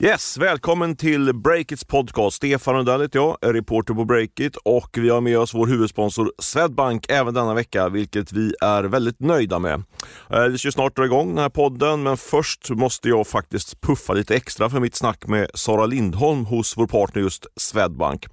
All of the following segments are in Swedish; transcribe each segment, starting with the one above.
Yes, välkommen till Breakits podcast. Stefan Rundell heter jag, är reporter på Breakit och vi har med oss vår huvudsponsor Swedbank även denna vecka, vilket vi är väldigt nöjda med. Eh, vi ska snart dra igång den här podden, men först måste jag faktiskt puffa lite extra för mitt snack med Sara Lindholm hos vår partner just Swedbank.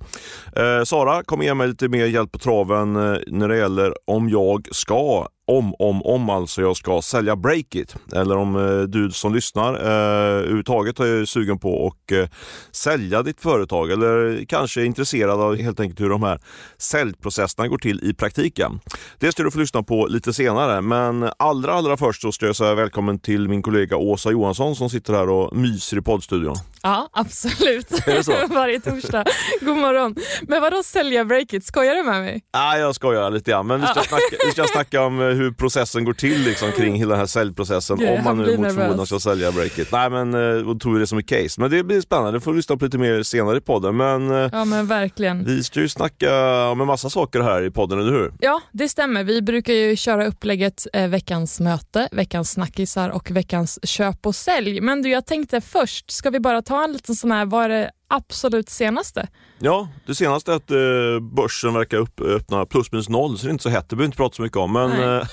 Eh, Sara kommer ge mig lite mer hjälp på traven eh, när det gäller om jag ska om, om, om alltså jag ska sälja Breakit eller om eh, du som lyssnar eh, överhuvudtaget är sugen på att eh, sälja ditt företag eller kanske är intresserad av helt enkelt hur de här säljprocesserna går till i praktiken. Det ska du få lyssna på lite senare, men allra allra först så ska jag säga välkommen till min kollega Åsa Johansson som sitter här och myser i poddstudion. Ja, absolut. Varje torsdag. God morgon. Men vadå sälja Breakit? Skojar du med mig? Nej, jag skojar lite grann, men vi ska, snacka, vi ska snacka om eh, hur processen går till liksom, kring hela den här säljprocessen Gud, om man nu mot förmodan ska sälja Breakit. Nej, men då tog vi det som ett case. Men det blir spännande, det får vi lyssna på lite mer senare i podden. Men eh, Ja, men verkligen. vi ska ju snacka om en massa saker här i podden, eller hur? Ja, det stämmer. Vi brukar ju köra upplägget eh, veckans möte, veckans snackisar och veckans köp och sälj. Men du, jag tänkte först, ska vi bara ta en liten sån här, vad är det absolut senaste? Ja, det senaste är att eh, börsen verkar upp, öppna plus minus noll, så det är inte så hett. Det behöver vi inte prata så mycket om. Men, eh,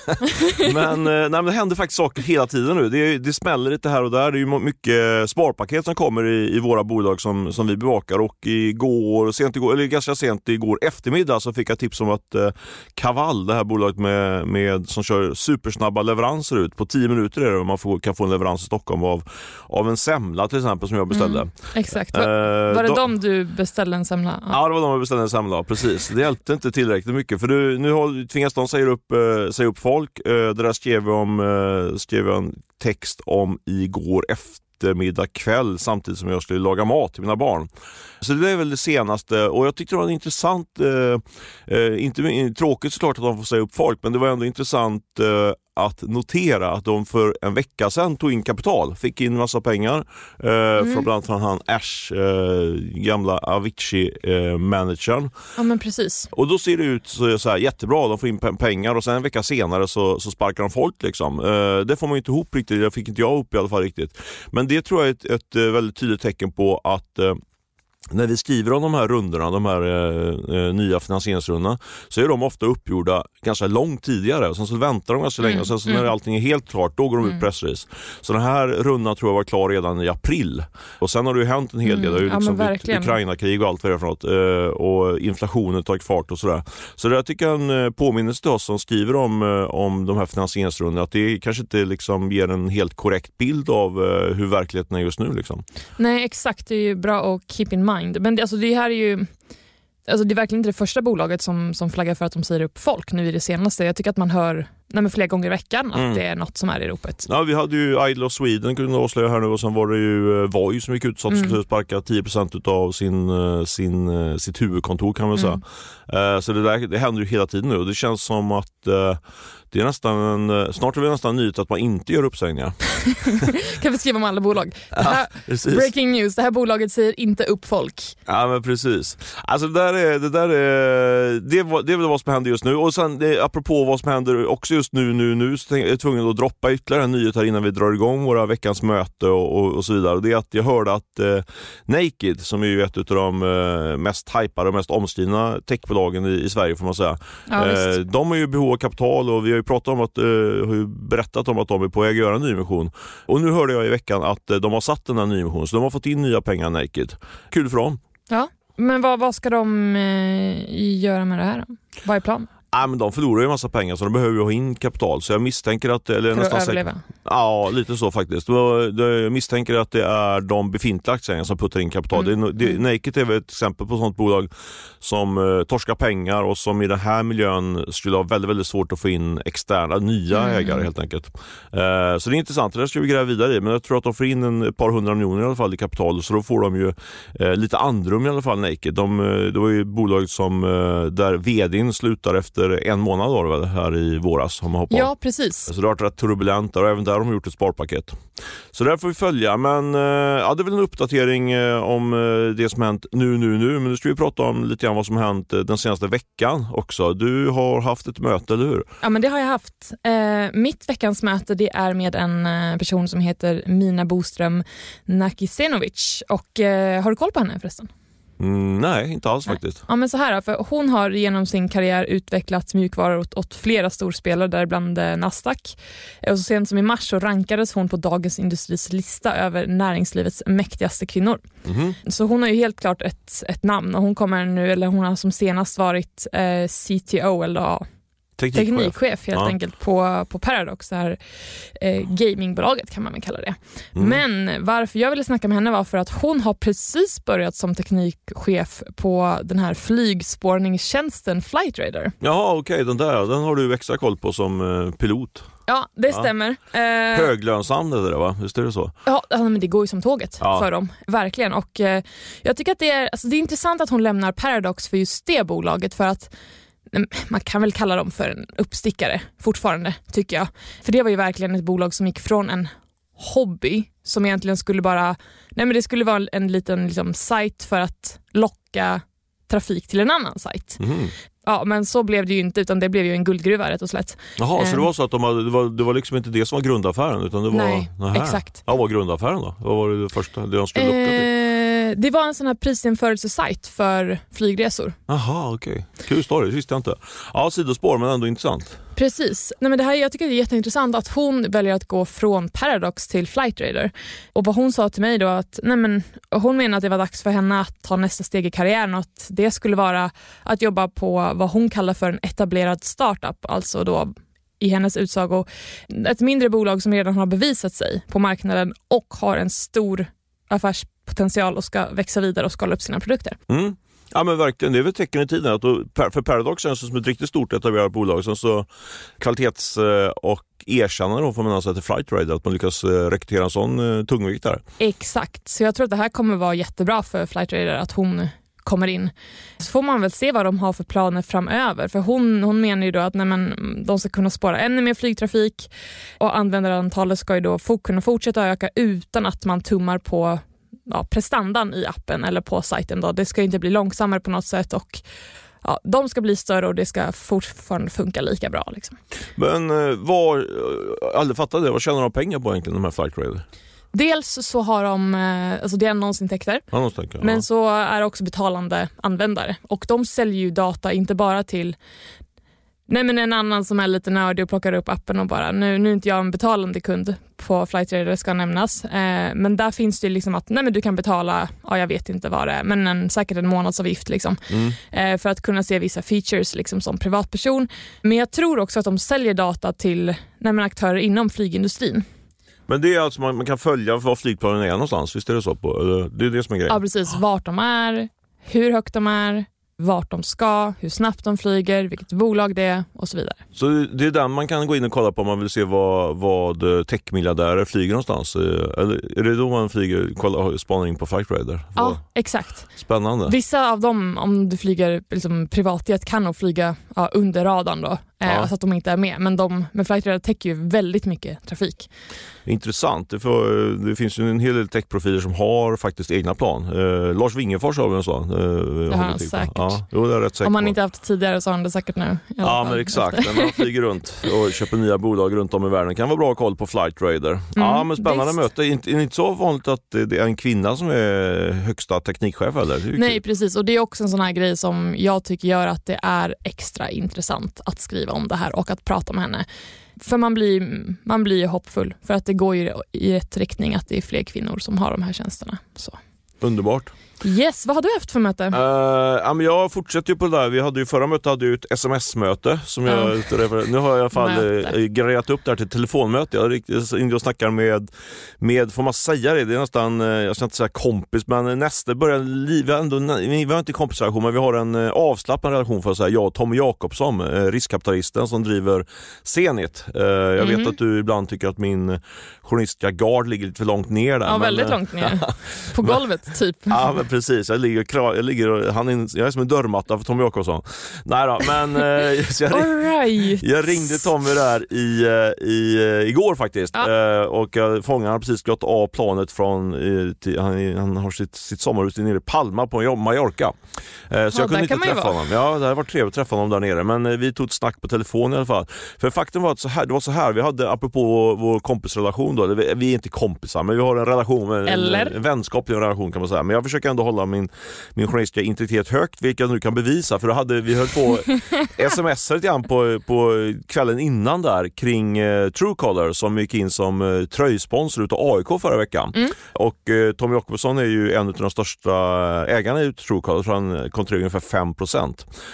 men, eh, nej, men det händer faktiskt saker hela tiden nu. Det, det smäller lite här och där. Det är ju mycket sparpaket som kommer i, i våra bolag som, som vi bevakar. Och igår, sent igår, eller ganska sent igår eftermiddag så fick jag tips om att eh, Kaval, det här bolaget med, med, som kör supersnabba leveranser ut, på 10 minuter är det man får, kan få en leverans i Stockholm av, av en semla till exempel som jag beställde. Mm, Exakt. Eh, Var, var det de du beställde en semla? Ja, det var de jag beställde en semla av, precis. Det hjälpte inte tillräckligt mycket för du, nu tvingas de säga upp, eh, säga upp folk. Eh, det där skrev jag, om, eh, skrev jag en text om igår eftermiddag kväll samtidigt som jag skulle laga mat till mina barn. Så det är väl det senaste och jag tyckte det var intressant, eh, eh, inte tråkigt såklart att de får säga upp folk, men det var ändå intressant eh, att notera att de för en vecka sedan tog in kapital, fick in massa pengar eh, från bland annat han Ash, eh, gamla Avicii-managern. Ja, men precis. Och då ser det ut så, så här, jättebra, de får in pe- pengar och sen en vecka senare så, så sparkar de folk. Liksom. Eh, det får man inte ihop riktigt, det fick inte jag ihop i alla fall riktigt. Men det tror jag är ett, ett eh, väldigt tydligt tecken på att eh, när vi skriver om de här rundorna, de här eh, eh, nya finansieringsrundorna, så är de ofta uppgjorda ganska långt tidigare. Och sen så väntar de ganska länge och sen så när allting är helt klart, då går de ut pressrelease. Så den här rundan tror jag var klar redan i april. Och sen har det ju hänt en hel del. Det har ju Ja, liksom verkligen. Ukraina-krig och allt vad det är för något. Eh, och inflationen tagit fart och sådär. Så det där tycker jag är en eh, påminnelse till oss som skriver om, eh, om de här finansieringsrundorna, att det kanske inte liksom ger en helt korrekt bild av hur verkligheten är just nu. Liksom. Nej, exakt. Det är ju bra att keep in mind. Men det, alltså, det här är ju... Alltså, det är verkligen inte det första bolaget som, som flaggar för att de säger upp folk nu i det senaste. Jag tycker att man hör nej, flera gånger i veckan att Mm. det är något som är i ropet. Ja, vi hade ju Idle of Sweden kunde avslöja här nu och sen var det ju eh, Voi som gick ut och sa att skulle sparka 10% av sin, eh, sin, eh, sitt huvudkontor kan man säga. Eh, Så det, där, det händer ju hela tiden nu och det känns som att det är nästan en, snart är det nästan nyhet att man inte gör uppsägningar. Kan vi skriva om alla bolag? Här, Precis. breaking news, det här bolaget säger inte upp folk. Ja men precis. Alltså det där är, det där är, det, det är väl vad som händer just nu. Och sen det, apropå vad som händer också just nu, nu, nu så är jag tvungen att droppa ytterligare en nyhet här innan vi drar igång våra veckans möte och, och, och så vidare. Det är att jag hörde att eh, Naked, som är ju ett av de eh, mest hypade och mest omskrivna techbolagen i, i Sverige får man säga. Ja, eh, de har ju behov av kapital och vi har ju pratat om att, eh, har berättat om att de är på väg att göra en nyemission. Och nu hörde jag i veckan att eh, de har satt den här nyemissionen, så de har fått in nya pengar Naked. Kul för dem. Ja. Men vad, vad ska de eh, göra med det här då? Vad är planen? Nej, men de förlorar ju en massa pengar så de behöver ju ha in kapital. Så jag misstänker att... Eller För nästan att överleva? Ja, lite så faktiskt. Jag misstänker att det är de befintliga aktieägarna som puttar in kapital. Mm. Det, det, Naked är väl ett exempel på ett sånt bolag som uh, torskar pengar och som i den här miljön skulle ha väldigt, väldigt svårt att få in externa, nya Mm. ägare helt enkelt. Eh, så det är intressant, det där ska vi gräva vidare i. Men jag tror att de får in en, ett par hundra miljoner i alla fall i kapital så då får de ju eh, lite andrum i alla fall Naked. De, eh, det var ju bolaget som, eh, där vdn slutar efter efter en månad var det väl, här i våras. Om man hoppar. Ja, precis. Så det har varit rätt turbulent och även där har de gjort ett sparpaket. Så där får vi följa, men eh, ja, det är väl en uppdatering eh, om eh, det som hänt nu, nu, nu. Men nu ska vi prata om lite grann vad som hänt den senaste veckan också. Du har haft ett möte, eller hur? Ja, men det har jag haft. mitt veckans möte det är med en person som heter Mina Boström Nakisenovic. Och, har du koll på henne förresten? Mm, nej, inte alls nej. faktiskt. Ja, men så här, för hon har genom sin karriär utvecklat mjukvaror åt, åt flera storspelare, däribland eh, Nasdaq. Och så sent som i mars så rankades hon på Dagens Industris lista över näringslivets mäktigaste kvinnor. Mm. Så hon har ju helt klart ett, ett namn och hon kommer nu, eller hon har som senast varit eh, CTO eller ja, teknikchef, teknikchef helt ja. enkelt på, på Paradox, det här eh, gamingbolaget kan man väl kalla det. Mm. Men varför jag ville snacka med henne var för att hon har precis börjat som teknikchef på den här flygspårningstjänsten Flightradar. Jaha okej, okay, den där den har du extra koll på som eh, pilot. Ja, det ja. stämmer. Eh, Höglönsam det va? Visst är det så? Ja, men det går ju som tåget ja. för dem. Verkligen. Och, eh, jag tycker att det är, alltså, det är intressant att hon lämnar Paradox för just det bolaget för att man kan väl kalla dem för en uppstickare fortfarande, tycker jag. För det var ju verkligen ett bolag som gick från en hobby som egentligen skulle bara, nej men det skulle vara en liten liksom, sajt för att locka trafik till en annan sajt. Mm. Ja, men så blev det ju inte utan det blev ju en guldgruva rätt och slätt. Jaha, um, så det var så att de hade, det, var, det var liksom inte det som var grundaffären? Utan det var, nej, nähä. exakt. Ja, vad var grundaffären då? Vad var det första det de skulle locka till? Det var en sån här prisjämförelsesajt för flygresor. Jaha, okej. Okay. Kul story, det visste jag inte. Ja, sidospår men ändå intressant. Precis. Nej, men det här, jag tycker det är jätteintressant att hon väljer att gå från Paradox till Flightradar. Och vad hon sa till mig då att nej men, hon menar att det var dags för henne att ta nästa steg i karriären och att det skulle vara att jobba på vad hon kallar för en etablerad startup, alltså då i hennes utsago ett mindre bolag som redan har bevisat sig på marknaden och har en stor affärs potential och ska växa vidare och skala upp sina produkter. Mm. Ja men verkligen, det är väl tecken i tiden. Att för Paradox känns det som ett riktigt stort etablerat bolag. Sen så kvalitets eh, och erkännande får man alltså till Flight Radar, att man lyckas eh, rekrytera en sån eh, tungviktare. Exakt, så jag tror att det här kommer vara jättebra för Flight Radar att hon kommer in. Så får man väl se vad de har för planer framöver. För hon, hon menar ju då att nej men, de ska kunna spåra ännu mer flygtrafik och användarantalet ska ju då kunna fortsätta öka utan att man tummar på ja, prestandan i appen eller på sajten. Då. Det ska inte bli långsammare på något sätt och ja, de ska bli större och det ska fortfarande funka lika bra. Liksom. Men eh, vad, eh, aldrig fattat det, vad tjänar de pengar på egentligen de här Flight Dels så har de eh, alltså det är annonsintäkter, annonsintäkter men ja. så är det också betalande användare. Och De säljer ju data inte bara till Nej men en annan som är lite nördig och plockar upp appen och bara, nu, nu är inte jag en betalande kund på Flightradar ska nämnas, eh, men där finns det liksom att nej men du kan betala, ja jag vet inte vad det är, men en, säkert en månadsavgift liksom, mm. eh, för att kunna se vissa features liksom som privatperson. Men jag tror också att de säljer data till nej aktörer inom flygindustrin. Men det är alltså man, man kan följa var flygplanen är någonstans, visst är det så? På, det är det som är grejen? Ja precis, vart de är, hur högt de är, vart de ska, hur snabbt de flyger, vilket bolag det är och så vidare. Så det är den man kan gå in och kolla på om man vill se vad, vad techmiljardärer flyger någonstans? Eh, eller är det då man flyger, kollar, spanar in på Flightradar? Ja, exakt. Spännande. Vissa av dem, om du flyger liksom, privatjet, kan nog flyga ja, under radarn då, eh, ja. så att de inte är med. Men de med Flightradar täcker ju väldigt mycket trafik. Intressant. Det, får, det finns ju en hel del techprofiler som har faktiskt egna plan. Eh, Lars Wingefors har väl en sån? Eh, det har han säkert. Ja, jo, det är rätt Om han inte haft det tidigare så har han det säkert nu. Ja, men exakt. Man flyger runt och köper nya bolag runt om i världen kan vara bra koll på Flight Radar. Mm, ja, men spännande visst. möte. Inte, är inte så vanligt att det är en kvinna som är högsta teknikchef? Eller? Nej, precis. Och Det är också en sån här grej som jag tycker gör att det är extra intressant att skriva om det här och att prata med henne. För man blir, man blir hoppfull för att det går ju i rätt riktning att det är fler kvinnor som har de här tjänsterna. Så. Underbart. Yes, vad har du haft för möte? Uh, jag fortsätter ju på det där. Vi hade ju, förra mötet hade ju ett sms-möte. Som jag, mm. Nu har jag i alla fall eh, grejat upp det här till telefonmöte. Jag är inne och snackar med, med, får man säga det? Det är nästan, eh, jag ska inte säga kompis, men nästa börjar, vi ändå, vi har inte kompisrelation, men vi har en avslappnad relation för att säga. Jag och Tommy Jakobsson, riskkapitalisten som driver Zenit. Jag mm. vet mhm. att du ibland tycker att min journalistiska gard ligger lite för långt ner där. Ja, men, väldigt långt ner. På golvet typ. Ja, men precis. Jag ligger, jag, ligger han är, jag är som en dörrmatta för Tommy Jakobsson. Nej då, men eh, jag, All right. jag ringde Tommy där i, eh, i, eh, igår faktiskt Ja. och jag fångade han precis gått av planet från, till, han, han har sitt, sitt sommarhus nere i Palma på Mallorca. Så Ja, jag kunde inte träffa vara. honom. Ja, det hade varit trevligt att träffa honom där nere men vi tog ett snack på telefon i alla fall. För faktum var att så här, det var så här, vi hade apropå vår, kompisrelation då, vi, är inte kompisar men vi har en relation, en, Eller? en vänskaplig relation kan man säga. Men jag försöker ändå hålla min, min journalistiska integritet högt, vilket jag nu kan bevisa. För då hade, vi höll på smsade lite grann på, på kvällen innan där kring eh, Truecaller som gick in som eh, tröjsponsor utav AIK förra veckan. Mm. Och eh, Tommy Jakobsson är ju en av de största ägarna i Truecaller, han kontrollerar ungefär 5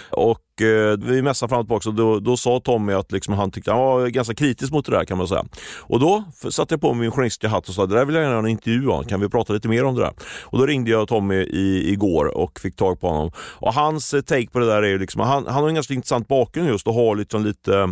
Och eh, vi messade fram och tillbaka och då, då sa Tommy att liksom han tyckte han var ganska kritisk mot det där kan man säga. Och då satte jag på min journalistiska hatt och sa det där vill jag gärna ha en intervju om, kan vi prata lite mer om det där? Och då ringde jag Tommy i, igår och fick tag på honom. Och hans eh, take på det där är ju liksom, han, han har en ganska intressant bakgrund just och har liksom lite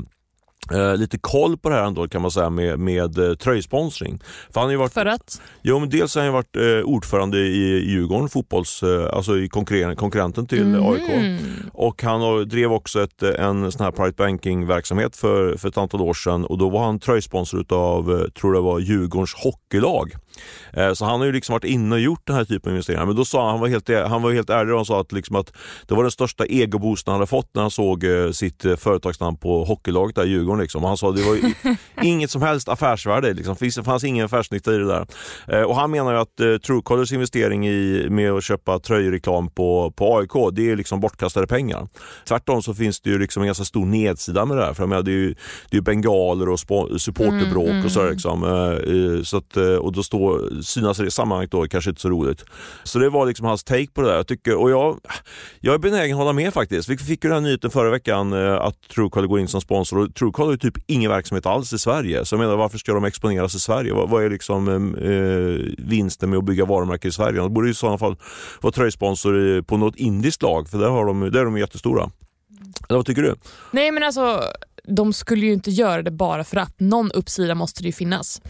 Eh, lite koll på det här ändå kan man säga med, med eh, tröjsponsring. För han har varit, För att? jo, men dels har han varit eh, ordförande i Djurgården, fotbolls, eh, alltså i konkurren- konkurrenten till AIK. Mm. Och han har, drev också ett, eh, en sån här private banking-verksamhet för, för ett antal år sedan och då var han tröjsponsor utav, eh, tror det var Djurgårdens hockeylag. Eh, Så han har ju liksom varit inne och gjort den här typen av investeringar. Men då sa han, han var helt, han var helt ärlig och han sa att, liksom att det var den största egoboosten han hade fått när han såg sitt företagsnamn på hockeylaget där i Djurgården. Liksom. Han sa det var inget som helst affärsvärde. Liksom. Det fanns ingen affärsnytta i det där. Eh, Och han menar ju att eh, Truecallers investering i, med att köpa tröjreklam på, på AIK, det är liksom bortkastade pengar. Tvärtom så finns det ju liksom en ganska stor nedsida med det här. För jag menar, det är ju, det är bengaler och supporterbråk Mm, och sådär. Liksom. Eh, Så att, eh, och då står, synas i det sammanhanget då kanske inte så roligt. Så det var liksom hans take på det där. Jag, tycker, och jag, jag är benägen att hålla med faktiskt. Vi fick ju den här nyheten förra veckan eh, att Truecaller går in som sponsor och Truecaller har ju typ ingen verksamhet alls i Sverige. Så jag menar varför ska de exponeras i Sverige? Vad, vad är liksom eh, eh vinsten med att bygga varumärken i Sverige? De borde i sådana fall vara tröjsponsor på något indiskt lag för där, har de, där är de jättestora. Eller vad tycker du? Nej men alltså, de skulle ju inte göra det bara för att. Någon uppsida måste det ju finnas.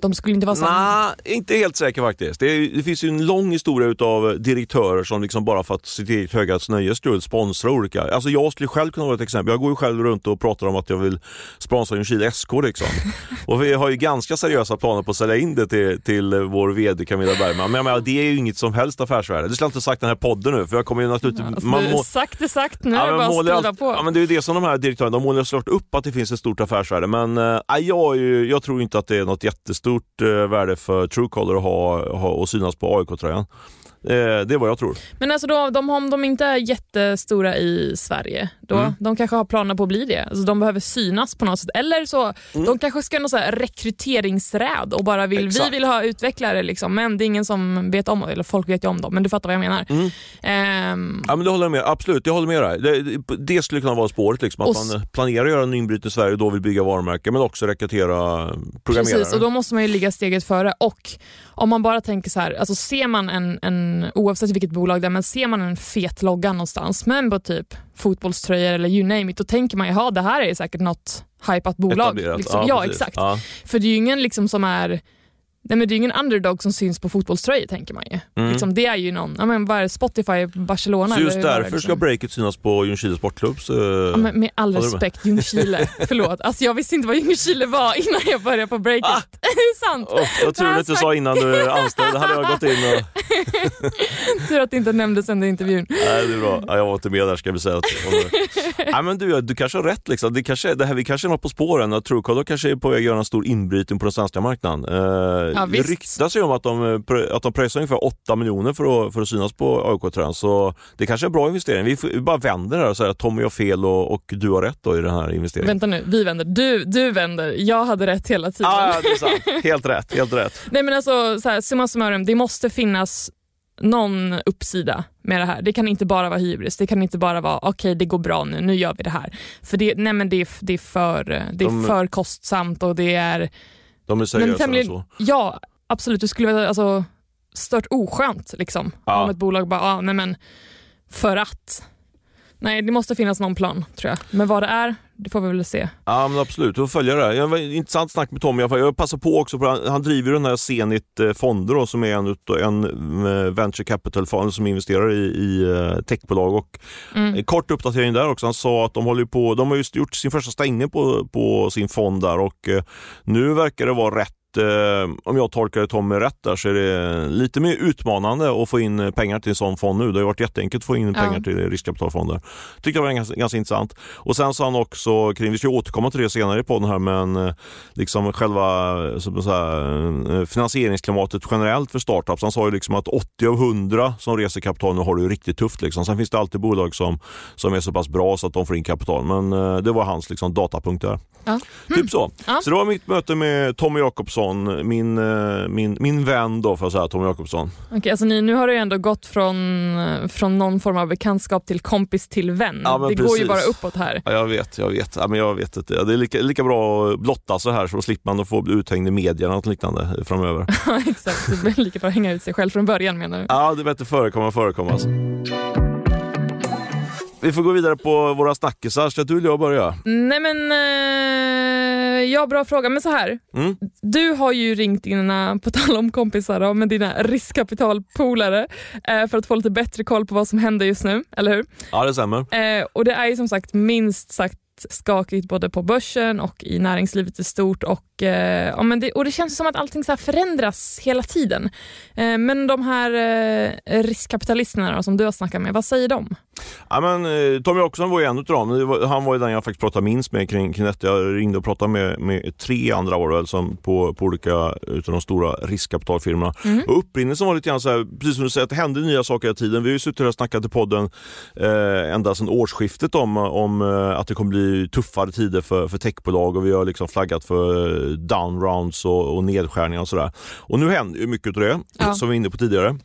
De skulle inte vara så Nej, inte helt säker faktiskt. Det, är, det finns ju en lång historia utav direktörer som liksom bara för att sitt eget höga nöjes skull sponsrar olika. Alltså jag skulle själv kunna vara ett exempel. Jag går ju själv runt och pratar om att jag vill sponsra Ljungskile SK liksom. och vi har ju ganska seriösa planer på att sälja in det till, till vår VD Camilla Bergman. Men jag menar, det är ju inget som helst affärsvärde. Det skulle jag inte sagt den här podden nu för jag kommer ju naturligtvis... Alltså, man må- sagt är sagt, nu Ja, är det bara att skriva på. Ja, men det är ju det som de här direktörerna, de målar såklart upp att det finns ett stort affärsvärde men äh, jag, ju, jag tror inte att det är något jättestort Stort eh, värde för Truecaller att ha, ha och synas på AIK-tröjan. Eh, det är vad jag tror. Men alltså då, de, om de inte är jättestora i Sverige, då, Mm. de kanske har planer på att bli det. Alltså de behöver synas på något sätt. Eller så, Mm. de kanske ska ha någon så här rekryteringsräd och bara vill, vi Exakt. vill ha utvecklare liksom, men det är ingen som vet om eller folk vet ju om dem, men du fattar vad jag menar. Mm. Ehm, Ja, men det håller jag med. Absolut, jag håller med dig. Det, det, det skulle kunna vara spåret, liksom, att man planerar att göra en inbrytning i Sverige och då vill bygga varumärken men också rekrytera programmerare. Precis, och då måste man ju ligga steget före. Och om man bara tänker så här, alltså ser man en, en oavsett vilket bolag det är, men ser man en fet logga någonstans, men på typ fotbollströjor eller you name it, då tänker man ju, det här är säkert något hypat bolag. Liksom. Ja, precis. exakt. Ja. För det är ju ingen liksom som är Nej, men det är ingen underdog som syns på fotbollströjor tänker man ju. Mm. Liksom, det är ju någon, ja, men vad är det, Spotify, Barcelona? Så just eller det, därför ska liksom? breaket synas på Ljungskile Sportklubbs... eh, Ja, men med all du respekt, Ljungskile. Förlåt, alltså jag visste inte vad Ljungskile var innan jag började på breaket. Ah! det är sant. Åh, vad tur du inte sa innan du är anställd, då hade jag gått in och... Tur att det inte nämndes under intervjun. Nej, det är bra. Ja, jag var inte med där ska vi säga. Nej, men du, du kanske har rätt. Liksom. Det, kanske, det här, vi kanske är något på spåren. Att Truecaller kanske är på väg att göra en stor inbrytning på den svenska marknaden. Eh, det visst. ryktas ju om att de, eh, att de pröjsar ungefär 8 miljoner för att, för att synas på AIK-tröjan. Så det kanske är en bra investering. Vi, får, vi bara vänder det här och säger att Tommy har fel och, och du har rätt då i den här investeringen. Vänta nu, vi vänder. Du, du vänder. Jag hade rätt hela tiden. Ah, ja, det är sant. Helt rätt. Helt rätt. Nej men alltså, så här, summa summarum, det måste finnas någon uppsida med det här. Det kan inte bara vara hybris. Det kan inte bara vara okej det går bra nu, nu gör vi det här. För det, nej, men det, är, det, är, för, det är De- för kostsamt och det är... De är seriösa tämligen- så. Ja, absolut. Det skulle vara alltså, stört oskönt liksom, Ja. om ett bolag bara, ah, nej men för att. Nej, det måste finnas någon plan tror jag. Men vad det är, det får vi väl se. Ja men absolut, vi får följa det. Var intressant snack med Tommy. Jag passar på också, på, han driver den här Zenit eh, Fonder då, som är en, en eh, venture capital-fond som investerar i, i eh, techbolag. Och mm. Kort uppdatering där också. Han sa att de håller på, de har just gjort sin första stängning på, på sin fond där och nu verkar det vara rätt eh, om jag tolkar Tommy rätt där, så är det lite mer utmanande att få in pengar till en sån fond nu. Det har varit jätteenkelt att få in pengar till riskkapitalfonder. Tyckte jag var ganska, ganska intressant. Och sen sa han också kring, vi ska återkomma till det senare i podden här, men eh, liksom själva så säga, eh, finansieringsklimatet generellt för startups. Han sa ju liksom att 80 av 100 som reser kapital nu har det ju riktigt tufft. Liksom. Sen finns det alltid bolag som, som är så pass bra så att de får in kapital, men eh, det var hans liksom, datapunkt där. Ja. Typ så. Ja. Så det var mitt möte med Tommy Jakobsson, min, eh, min, min vän då för att säga Tommy Jakobsson. Okay, alltså ni, nu har du ändå gått från, från någon form av bekantskap till kompis till vän. Ja, det precis. går ju bara uppåt här. Ja, jag vet, jag vet. Ja, men jag vet inte. Det är lika, lika bra att blotta så här så slipper man att få bli uthängd i media eller något liknande framöver. Ja, exakt. Det blir lika bra att hänga ut sig själv från början menar du? Ja, det är bättre förekomma förekomma. Alltså. Vi får gå vidare på våra snackisar. Ska du eller jag börja? Nej men, eh, ja bra fråga. Men så här. Mm. Du har ju ringt dina, på tal om kompisar, då, med dina riskkapitalpolare eh, för att få lite bättre koll på vad som händer just nu, eller hur? Ja det stämmer. Eh, och det är ju som sagt minst sagt skakigt både på börsen och i näringslivet i stort. Och, ja, men det, och det känns som att allting så förändras hela tiden. Eh, men de här eh, riskkapitalisterna då, som du har snackat med, vad säger de? Ja, men, eh, Tommy Åkesson var ju en av dem. Han var ju den jag faktiskt pratade minst med kring, kring detta. Jag ringde och pratade med, med tre andra var det som på, på olika utav de stora riskkapitalfirmorna. Mm. Och upprinnelsen var lite grann så här, precis som du säger, att det händer nya saker hela tiden. Vi har ju suttit och snackat i podden eh, ända sedan årsskiftet om, om eh, att det kommer bli tuffare tider för, för techbolag och vi har liksom flaggat för downrounds och, och nedskärningar och sådär. Och nu händer ju mycket av det, ja. som vi var inne på tidigare.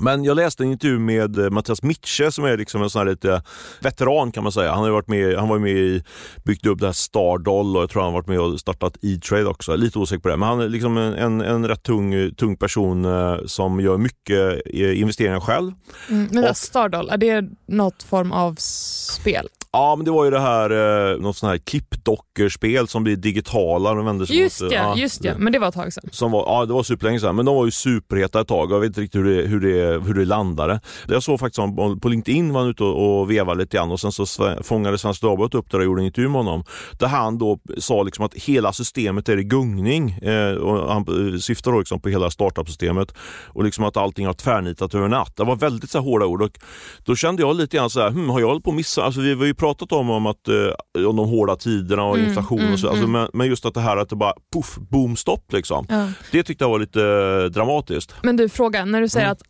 Men jag läste en intervju med eh, Mattias Mitsche som är liksom en sån här lite veteran kan man säga. Han har varit med, han var med i, byggt upp det här Stardoll och jag tror han har varit med och startat E-trade också. Lite osäker på det, men han är liksom en, en, en rätt tung, tung person eh, som gör mycket eh, investeringar själv. Mm, men och, Stardoll, är det något form av spel? Ja, men det var ju det här, eh, något sånt här klippdockerspel som blir digitala. De vänder sig just mot, ja, ja, just ja, men det var ett tag sedan. Som var, ja, det var superlänge sedan, men de var ju superheta ett tag. Jag vet inte riktigt hur det, hur det, hur det landade. Jag såg faktiskt honom på LinkedIn var han ute och, och vevade lite grann och sen så fångade Svenska Dagbladet upp det och gjorde en intervju med honom. Där han då sa liksom att hela systemet är i gungning. Eh, och han eh, syftar då liksom på hela startup-systemet och liksom att allting har tvärnitat över natt. Det var väldigt så hårda ord och då kände jag lite grann så här, hm, har jag hållit på att missa? Alltså, vi var ju pratat om, om, att, eh, om de hårda tiderna och mm, inflation mm, och så. Alltså, mm. men, men, just att det här att det bara poff, boom, stopp liksom. Ja. Det tyckte jag var lite eh, dramatiskt. Men du, fråga, när du säger mm. att,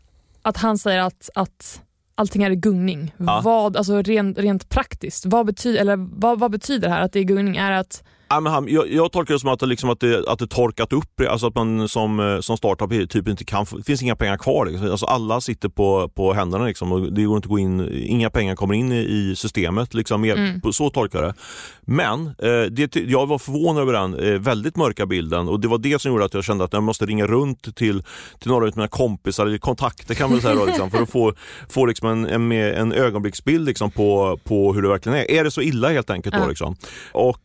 att han säger att, att allting är i gungning, ja. vad, alltså rent, rent praktiskt, vad, betyder, eller vad, vad betyder det här att det är gungning? Är att Ja, men han, jag, jag tolkar det som att det, liksom att det, att det torkat upp, alltså att man som, eh, som startup typ inte kan, det finns inga pengar kvar. Liksom. Alltså alla sitter på, på händerna liksom, och det går inte att gå in, inga pengar kommer in i, systemet. Liksom, mm. Så tolkar jag det. Men eh, det, jag var förvånad över den eh, väldigt mörka bilden och det var det som gjorde att jag kände att jag måste ringa runt till, till några av mina kompisar, eller kontakter kan man säga då, liksom, för att få, få liksom en, en, en ögonblicksbild liksom, på, på hur det verkligen är. Är det så illa helt enkelt? Då, liksom? Och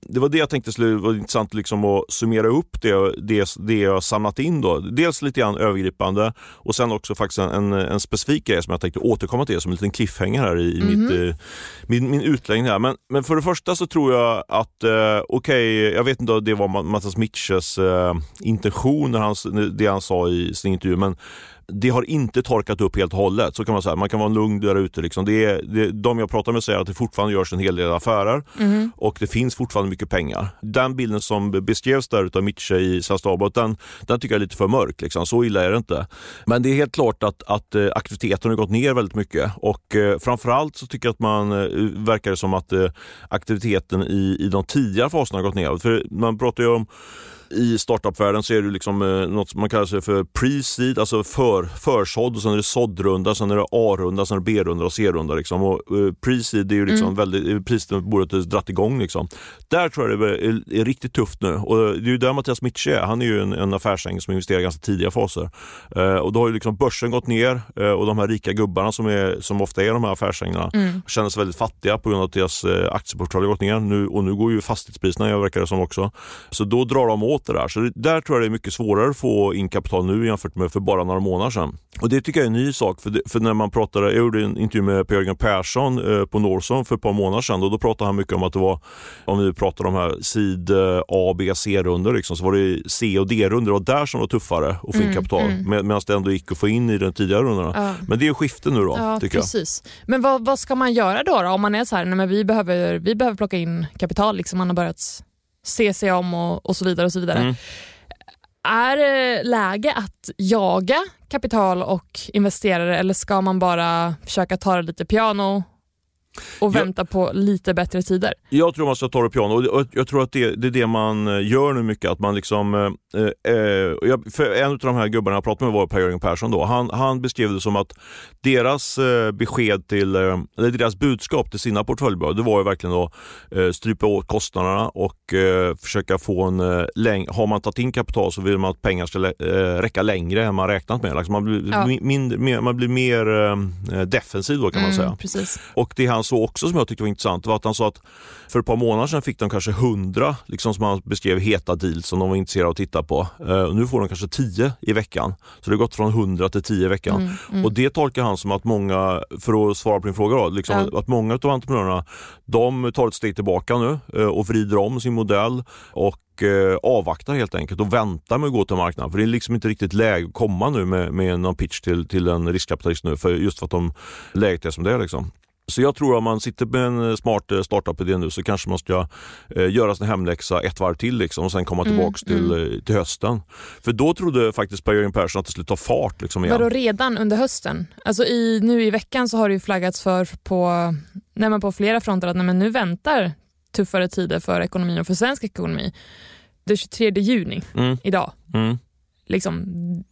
det var det jag tänkte skulle vara intressant liksom att summera upp det, det, det jag samlat in. Då. Dels lite grann övergripande och sen också faktiskt en, en specifik grej som jag tänkte återkomma till som en liten cliffhanger här i, mm -hmm. mitt, eh, min, min utläggning. Här. Men, men för det första så tror jag att, eh, okej, okay, jag vet inte om det var Mattias Mitches eh, intention när han, det han sa i sin intervju, men det har inte torkat upp helt och hållet. Så kan man säga. Man kan vara lugn där ute. Liksom. Det det, de jag pratar med säger att det fortfarande görs en hel del affärer mm. och det finns fortfarande mycket pengar. Den bilden som beskrevs där av Mitche i Svenska den, den tycker jag är lite för mörk. Liksom. Så illa är det inte. Men det är helt klart att, att eh, aktiviteten har gått ner väldigt mycket och eh, framförallt så tycker jag att man eh, verkar som att eh, aktiviteten i, i de tidigare faserna har gått ner. För man pratar ju om i startupvärlden så är det liksom eh, något som man kallar sig för pre-seed, alltså för, försådd, och sen är det såddrunda, sen är det A-runda, sen är det B-runda och C-runda. Liksom. Och, eh, pre-seed är ju liksom mm. väldigt, priset borde ha dratt igång. Liksom. Där tror jag det är, är, riktigt tufft nu och det är ju där Mattias Mitsche är. Han är ju en, en affärsängel som investerar i ganska tidiga faser. Eh, och då har ju liksom börsen gått ner eh, och de här rika gubbarna som, är, som ofta är de här affärsänglarna mm. känner sig väldigt fattiga på grund av att deras eh, aktieportfölj har gått ner. Nu, och nu går ju fastighetspriserna verkar det som också. Så då drar de åt det där. Så det, där tror jag det är mycket svårare att få in kapital nu jämfört med för bara några månader sedan. Och det tycker jag är en ny sak. För, det, för när man pratade, jag gjorde en intervju med Per-Jörgen Persson eh, på Norson för ett par månader sedan och då pratade han mycket om att det var, om vi pratade om här SID eh, A, B, C-rundor liksom, så var det C och D-rundor och där som var tuffare att få in mm, kapital. Mm. Med, Medan det ändå gick att få in i den tidigare rundorna. Ja. Men det är skifte nu då, ja, tycker precis. jag. Men vad, vad ska man göra då, då? Om man är så här, nej, men vi, behöver, vi behöver plocka in kapital, liksom, man har börjat se sig om och, och så vidare. och så vidare. Mm. Är det läge att jaga kapital och investerare eller ska man bara försöka ta det lite piano och vänta jag, på lite bättre tider? Jag tror man ska ta det piano och jag tror att det, det är det man eh, gör nu mycket. Att man liksom, eh, eh, en av de här gubbarna jag pratade med var Per-Jörgen Persson. Då. Han, han beskrev det som att deras eh, besked till, eh, eller deras budskap till sina portföljbolag det var ju verkligen att eh, strypa åt kostnaderna och eh, försöka få en, eh, har man tagit in kapital så vill man att pengar ska räcka längre än man räknat med. Liksom man, blir, ja. mindre, mer, man blir mer defensiv då kan man mm, säga. Precis. Och det han såg också som jag tyckte var intressant var att han sa att för ett par månader sedan fick de kanske 100, liksom som han beskrev, heta deals som de var intresserade av att titta på. Uh, nu får de kanske 10 i veckan. Så det har gått från 100 till 10 i veckan. Mm, mm. Och det tolkar han som att många, för att svara på din fråga, då, liksom, ja. att många av entreprenörerna de tar ett steg tillbaka nu och vrider om sin modell och uh, avvaktar helt enkelt och väntar med att gå till marknaden. För det är liksom inte riktigt läge att komma nu med, med någon pitch till, till en riskkapitalist nu, för just för att de läget är som det är. Liksom. Så jag tror att om man sitter med en smart eh, startup-idé nu så kanske man ska eh, göra sin hemläxa ett varv till liksom, och sen komma mm, tillbaks mm, till, mm. till hösten. För då trodde faktiskt Per-Jörgen Persson att det skulle ta fart. Liksom, igen. Vadå redan under hösten? Alltså i, nu i veckan så har det ju flaggats för på, nej på flera fronter att nej men nu väntar tuffare tider för ekonomin och för svensk ekonomi. Det är 23 juni mm. idag. Mm. Liksom,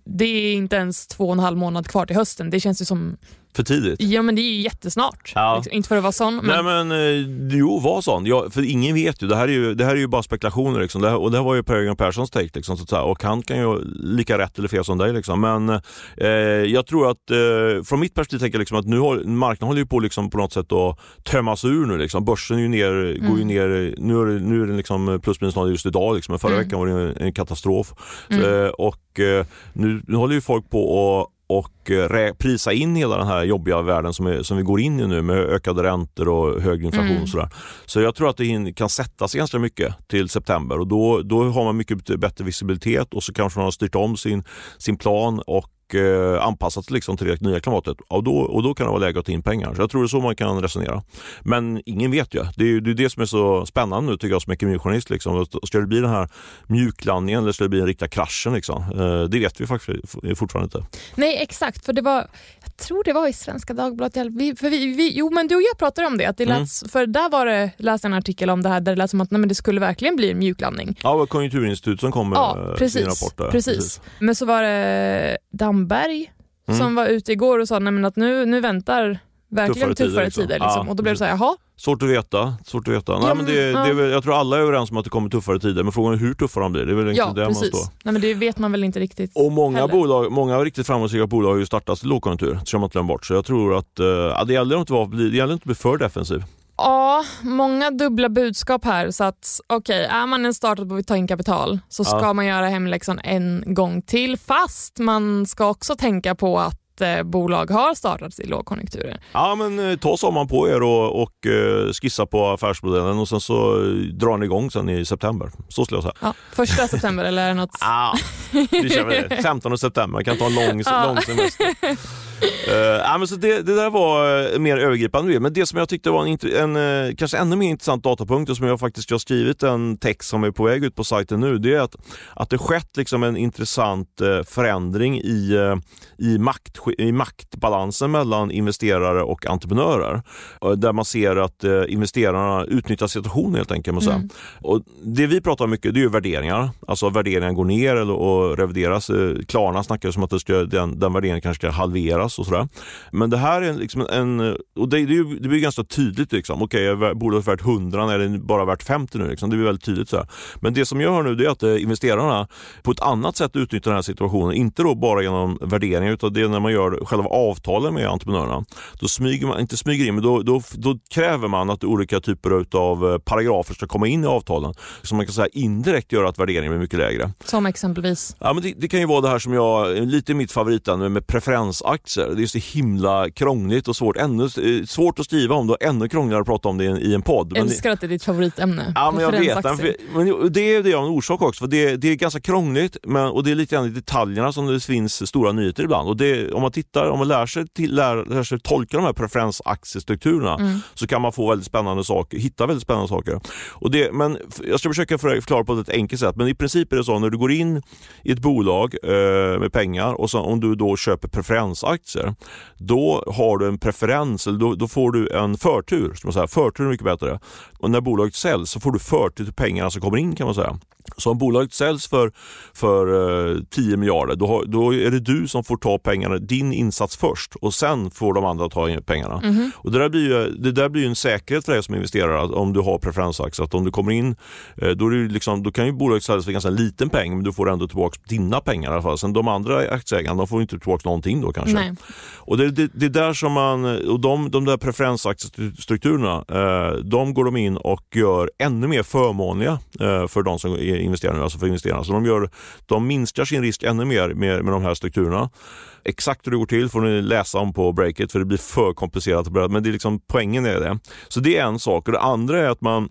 det är inte ens två och en halv månad kvar till hösten. Det känns ju som för tidigt? Ja men det är ju jättesnart. Ja. Liksom, inte för att vara sån. Men... Nej men eh, jo, var sån. Ja, för ingen vet ju. Det här är ju, det här är ju bara spekulationer. Liksom. Det här, och det här var ju Per-Jörgen Perssons take. Liksom, så. Och han kan ju lika rätt eller fel som dig. Liksom. Men eh, jag tror att eh, från mitt perspektiv tänker jag liksom att nu har, marknaden håller ju på liksom, på något sätt att tömmas ur nu. Liksom. Börsen ju ner, mm. går ju ner. Nu är, det, nu är den liksom plus minus noll just idag. Liksom. Men förra mm. veckan var det en, en katastrof. Mm. Så, eh, och eh, nu, nu håller ju folk på att och eh, prisa in hela den här jobbiga världen som, är, som vi går in i nu med ökade räntor och hög inflation. Mm. Och sådär. Så jag tror att det kan sätta sig ganska mycket till september och då, då har man mycket bättre visibilitet och så kanske man har styrt om sin, sin plan och eh, anpassat liksom till det nya klimatet. Och då, och då kan det vara läge att ta in pengar. Så jag tror det är så man kan resonera. Men ingen vet ju. Det är det, är det som är så spännande nu tycker jag som ekonomijournalist. Liksom. Ska det bli den här mjuklandningen eller ska det bli den riktiga kraschen? Liksom? Eh, det vet vi faktiskt fortfarande inte. Nej exakt, för det var, jag tror det var i Svenska Dagbladet. Vi, för vi, vi, jo men du och jag pratade om det. Att det mm. lät, För där var det, läste en artikel om det här där det lät som att nej, men det skulle verkligen bli en mjuklandning. Ja, det var Konjunkturinstitutet som kom med ja, precis, sin rapport. Där. Precis. precis. Men så var det Damberg mm. som var ute igår och sa nej, men att nu, nu väntar verkligen tuffare, tuffare liksom. tider. liksom. ja, och då blev det så här, jaha. Svårt att veta. Svårt att veta. Ja, nej, men det, ja. det, jag tror alla är överens om att det kommer tuffare tider, men frågan är hur tuffa de blir. Det är väl ja, där precis. man står. Nej, men det vet man väl inte riktigt Och många, bolag, många riktigt framgångsrika bolag har ju startats i lågkonjunktur, det man inte bort. Så jag tror att uh, det gäller inte att det gäller inte att bli för defensiv. Ja, många dubbla budskap här. Så att okej, okay, är man en startup och vill ta in kapital så ska ja. man göra hemläxan en gång till. Fast man ska också tänka på att eh, bolag har startats i lågkonjunkturer. Ja, men eh, ta sommaren på er och, och eh, skissa på affärsmodellen och sen så drar ni igång sen i september. Så skulle jag säga. Ja, första september eller något? Ja, vi kör det. 15 september, kan ta en lång, ja. lång semester. uh, men så det, det där var uh, mer övergripande men det som jag tyckte var en, en uh, kanske ännu mer intressant datapunkt och som jag faktiskt har skrivit en text som är på väg ut på sajten nu, det är att, att det skett liksom en intressant förändring i, i, makt, i maktbalansen mellan investerare och entreprenörer. Där man ser att investerarna utnyttjar situationen helt enkelt. Mm. Och det vi pratar om mycket det är värderingar, alltså värderingar går ner eller, och revideras. Klarna snackar som att det ska, den, den värderingen kanske ska halveras och sådär. Men det här är liksom en, och det, det, det blir ganska tydligt. Liksom. Okej, okay, bolaget är värt 100 när det är bara värt 50 nu. Liksom. Det blir väldigt tydligt. Så Men det som jag hör nu är att eh, investerarna på ett annat sätt utnyttjar den här situationen. Inte då bara genom värderingar utan det är när man gör själva avtalen med entreprenörerna. Då smyger man, inte smyger in, men då, då, då kräver man att olika typer av eh, paragrafer ska komma in i avtalen. Så man kan säga indirekt göra att värderingen blir mycket lägre. Som exempelvis? Ja, men det, det kan ju vara det här som jag, lite mitt favoritämne med preferensaktier. Det är så himla krångligt och svårt. Ännu, eh, svårt att skriva om det och ännu krångligare att prata om det i en podd. Jag älskar att det är ditt favoritämne. Ja, men jag vet. Men det är det av en orsak också. För det, det är ganska krångligt men, och det är lite grann i detaljerna som det finns stora nyheter ibland. Och det, om man tittar, om man lär sig, till, lär, lär sig tolka de här preferensaktiestrukturerna mm. så kan man få väldigt spännande saker, hitta väldigt spännande saker. Och det, men jag ska försöka förklara på ett enkelt sätt men i princip är det så när du går in i ett bolag eh, med pengar och så, om du då köper preferensaktier, då har du en preferens, eller då, då får du en förtur. Ska man säga. Förtur är mycket bättre. Och när bolaget säljs så får du förtur till pengarna som kommer in kan man säga. Så om bolaget säljs för, för eh, 10 miljarder, då, har, då, är det du som får ta pengarna, din insats först och sen får de andra ta pengarna. Mm. Och det, där blir ju, det där blir en säkerhet för dig som investerare om du har preferensaktier. Att om du kommer in, eh, då, liksom, då kan ju bolaget säljas för ganska liten peng men du får ändå tillbaka dina pengar i alla fall. Sen de andra aktieägarna de får inte tillbaka någonting då kanske. Nej. Och det, det, det är där som man, och de, de där preferensaktiestrukturerna, eh, de går de in och gör ännu mer förmånliga eh, för de som investerar nu. alltså för investerarna. Så de, gör, de minskar sin risk ännu mer med, med de här strukturerna. Exakt hur det går till får ni läsa om på breaket för det blir för komplicerat. Men det är liksom, poängen är det. Så det är en sak. Och det andra är att man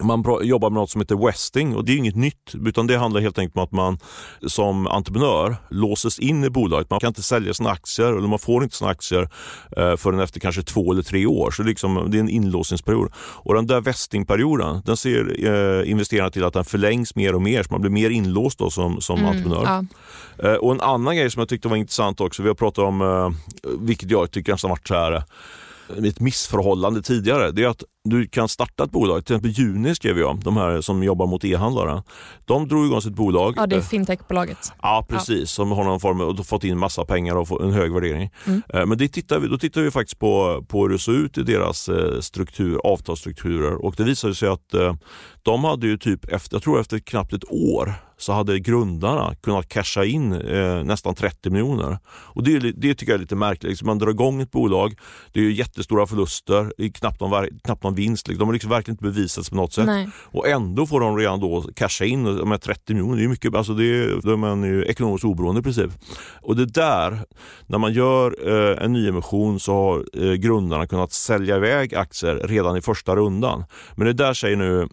man jobbar med något som heter westing och det är inget nytt utan det handlar helt enkelt om att man som entreprenör låses in i bolaget. Man kan inte sälja sina aktier eller man får inte sina aktier eh, förrän efter kanske två eller tre år. Så liksom, det är en inlåsningsperiod. Och den där vestingperioden den ser eh, investerarna till att den förlängs mer och mer så man blir mer inlåst då som, som mm, entreprenör. Ja. Eh, och en annan grej som jag tyckte var intressant också, vi har pratat om, eh, vilket jag tycker nästan varit så här ett missförhållande tidigare, det är att du kan starta ett bolag. Till exempel Juni skrev jag, de här som jobbar mot e-handlare. De drog igång sitt bolag. Ja, det är fintechbolaget. Ja, precis. Ja. Som har någon form och fått in massa pengar och en hög värdering. Mm. Eh, men det tittar vi, då tittar vi faktiskt på, på hur det såg ut i deras eh, struktur, avtalsstrukturer och det visade sig att eh, de hade ju typ, efter, jag tror efter knappt ett år, så hade grundarna kunnat casha in eh, nästan 30 miljoner. Och det, det tycker jag är lite märkligt. Liksom man drar igång ett bolag, det är jättestora förluster, knappt någon, knappt någon vinst. Liksom. De har liksom verkligen inte bevisats på något sätt. Nej. Och ändå får de redan då casha in med 30 miljoner. Det är mycket, alltså det är, då är man ju ekonomiskt oberoende i princip. Och det där, när man gör eh, en nyemission så har eh, grundarna kunnat sälja iväg aktier redan i första rundan. Men det där säger nu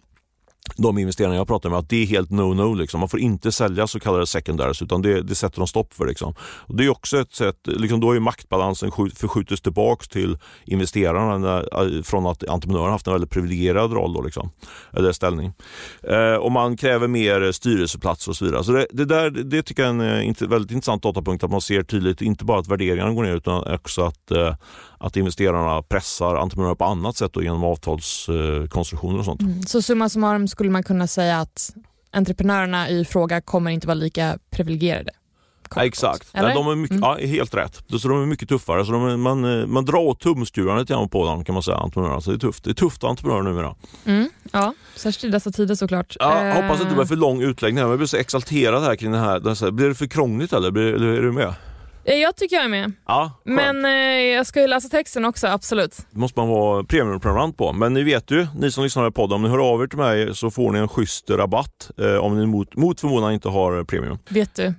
de investerare jag pratar med att det är helt no-no. Liksom. Man får inte sälja så kallade secondaries utan det, det sätter de stopp för. Liksom. Och det är också ett sätt, liksom, då är maktbalansen förskjutits tillbaka till investerarna när, eh, från att entreprenören haft en väldigt privilegierad roll då, liksom, eller ställning. Eh, och man kräver mer styrelseplatser och så vidare. Så det, det, där, det tycker jag är en eh, väldigt intressant datapunkt att man ser tydligt, inte bara att värderingarna går ner utan också att eh, att investerarna pressar entreprenörer på annat sätt då, genom avtalskonstruktioner och sånt. Mm. Så summa summarum skulle man kunna säga att entreprenörerna i fråga kommer inte vara lika privilegierade? Ja, exakt, Nej, de är mycket, mm. ja, helt rätt. Så de är mycket tuffare. Så är, man, man drar åt tumskruvarna lite på dem kan man säga, entreprenörerna. Så det är tufft. Det är tufft att vara entreprenör numera. Mm. Ja, särskilt i dessa tider såklart. Ja, hoppas att det inte blir för lång utläggning. Jag blir så exalterad här kring det här. Blir det för krångligt eller? Blir, eller är du med? Eh, jag tycker jag är med. Ja, men eh, jag ska ju läsa texten också, absolut. Det måste man vara premiumprenumerant på. Men ni vet ju, ni som lyssnar på podden, om ni hör av er till mig så får ni en schysst rabatt eh, om ni mot, mot förmodan inte har premium. Vet du,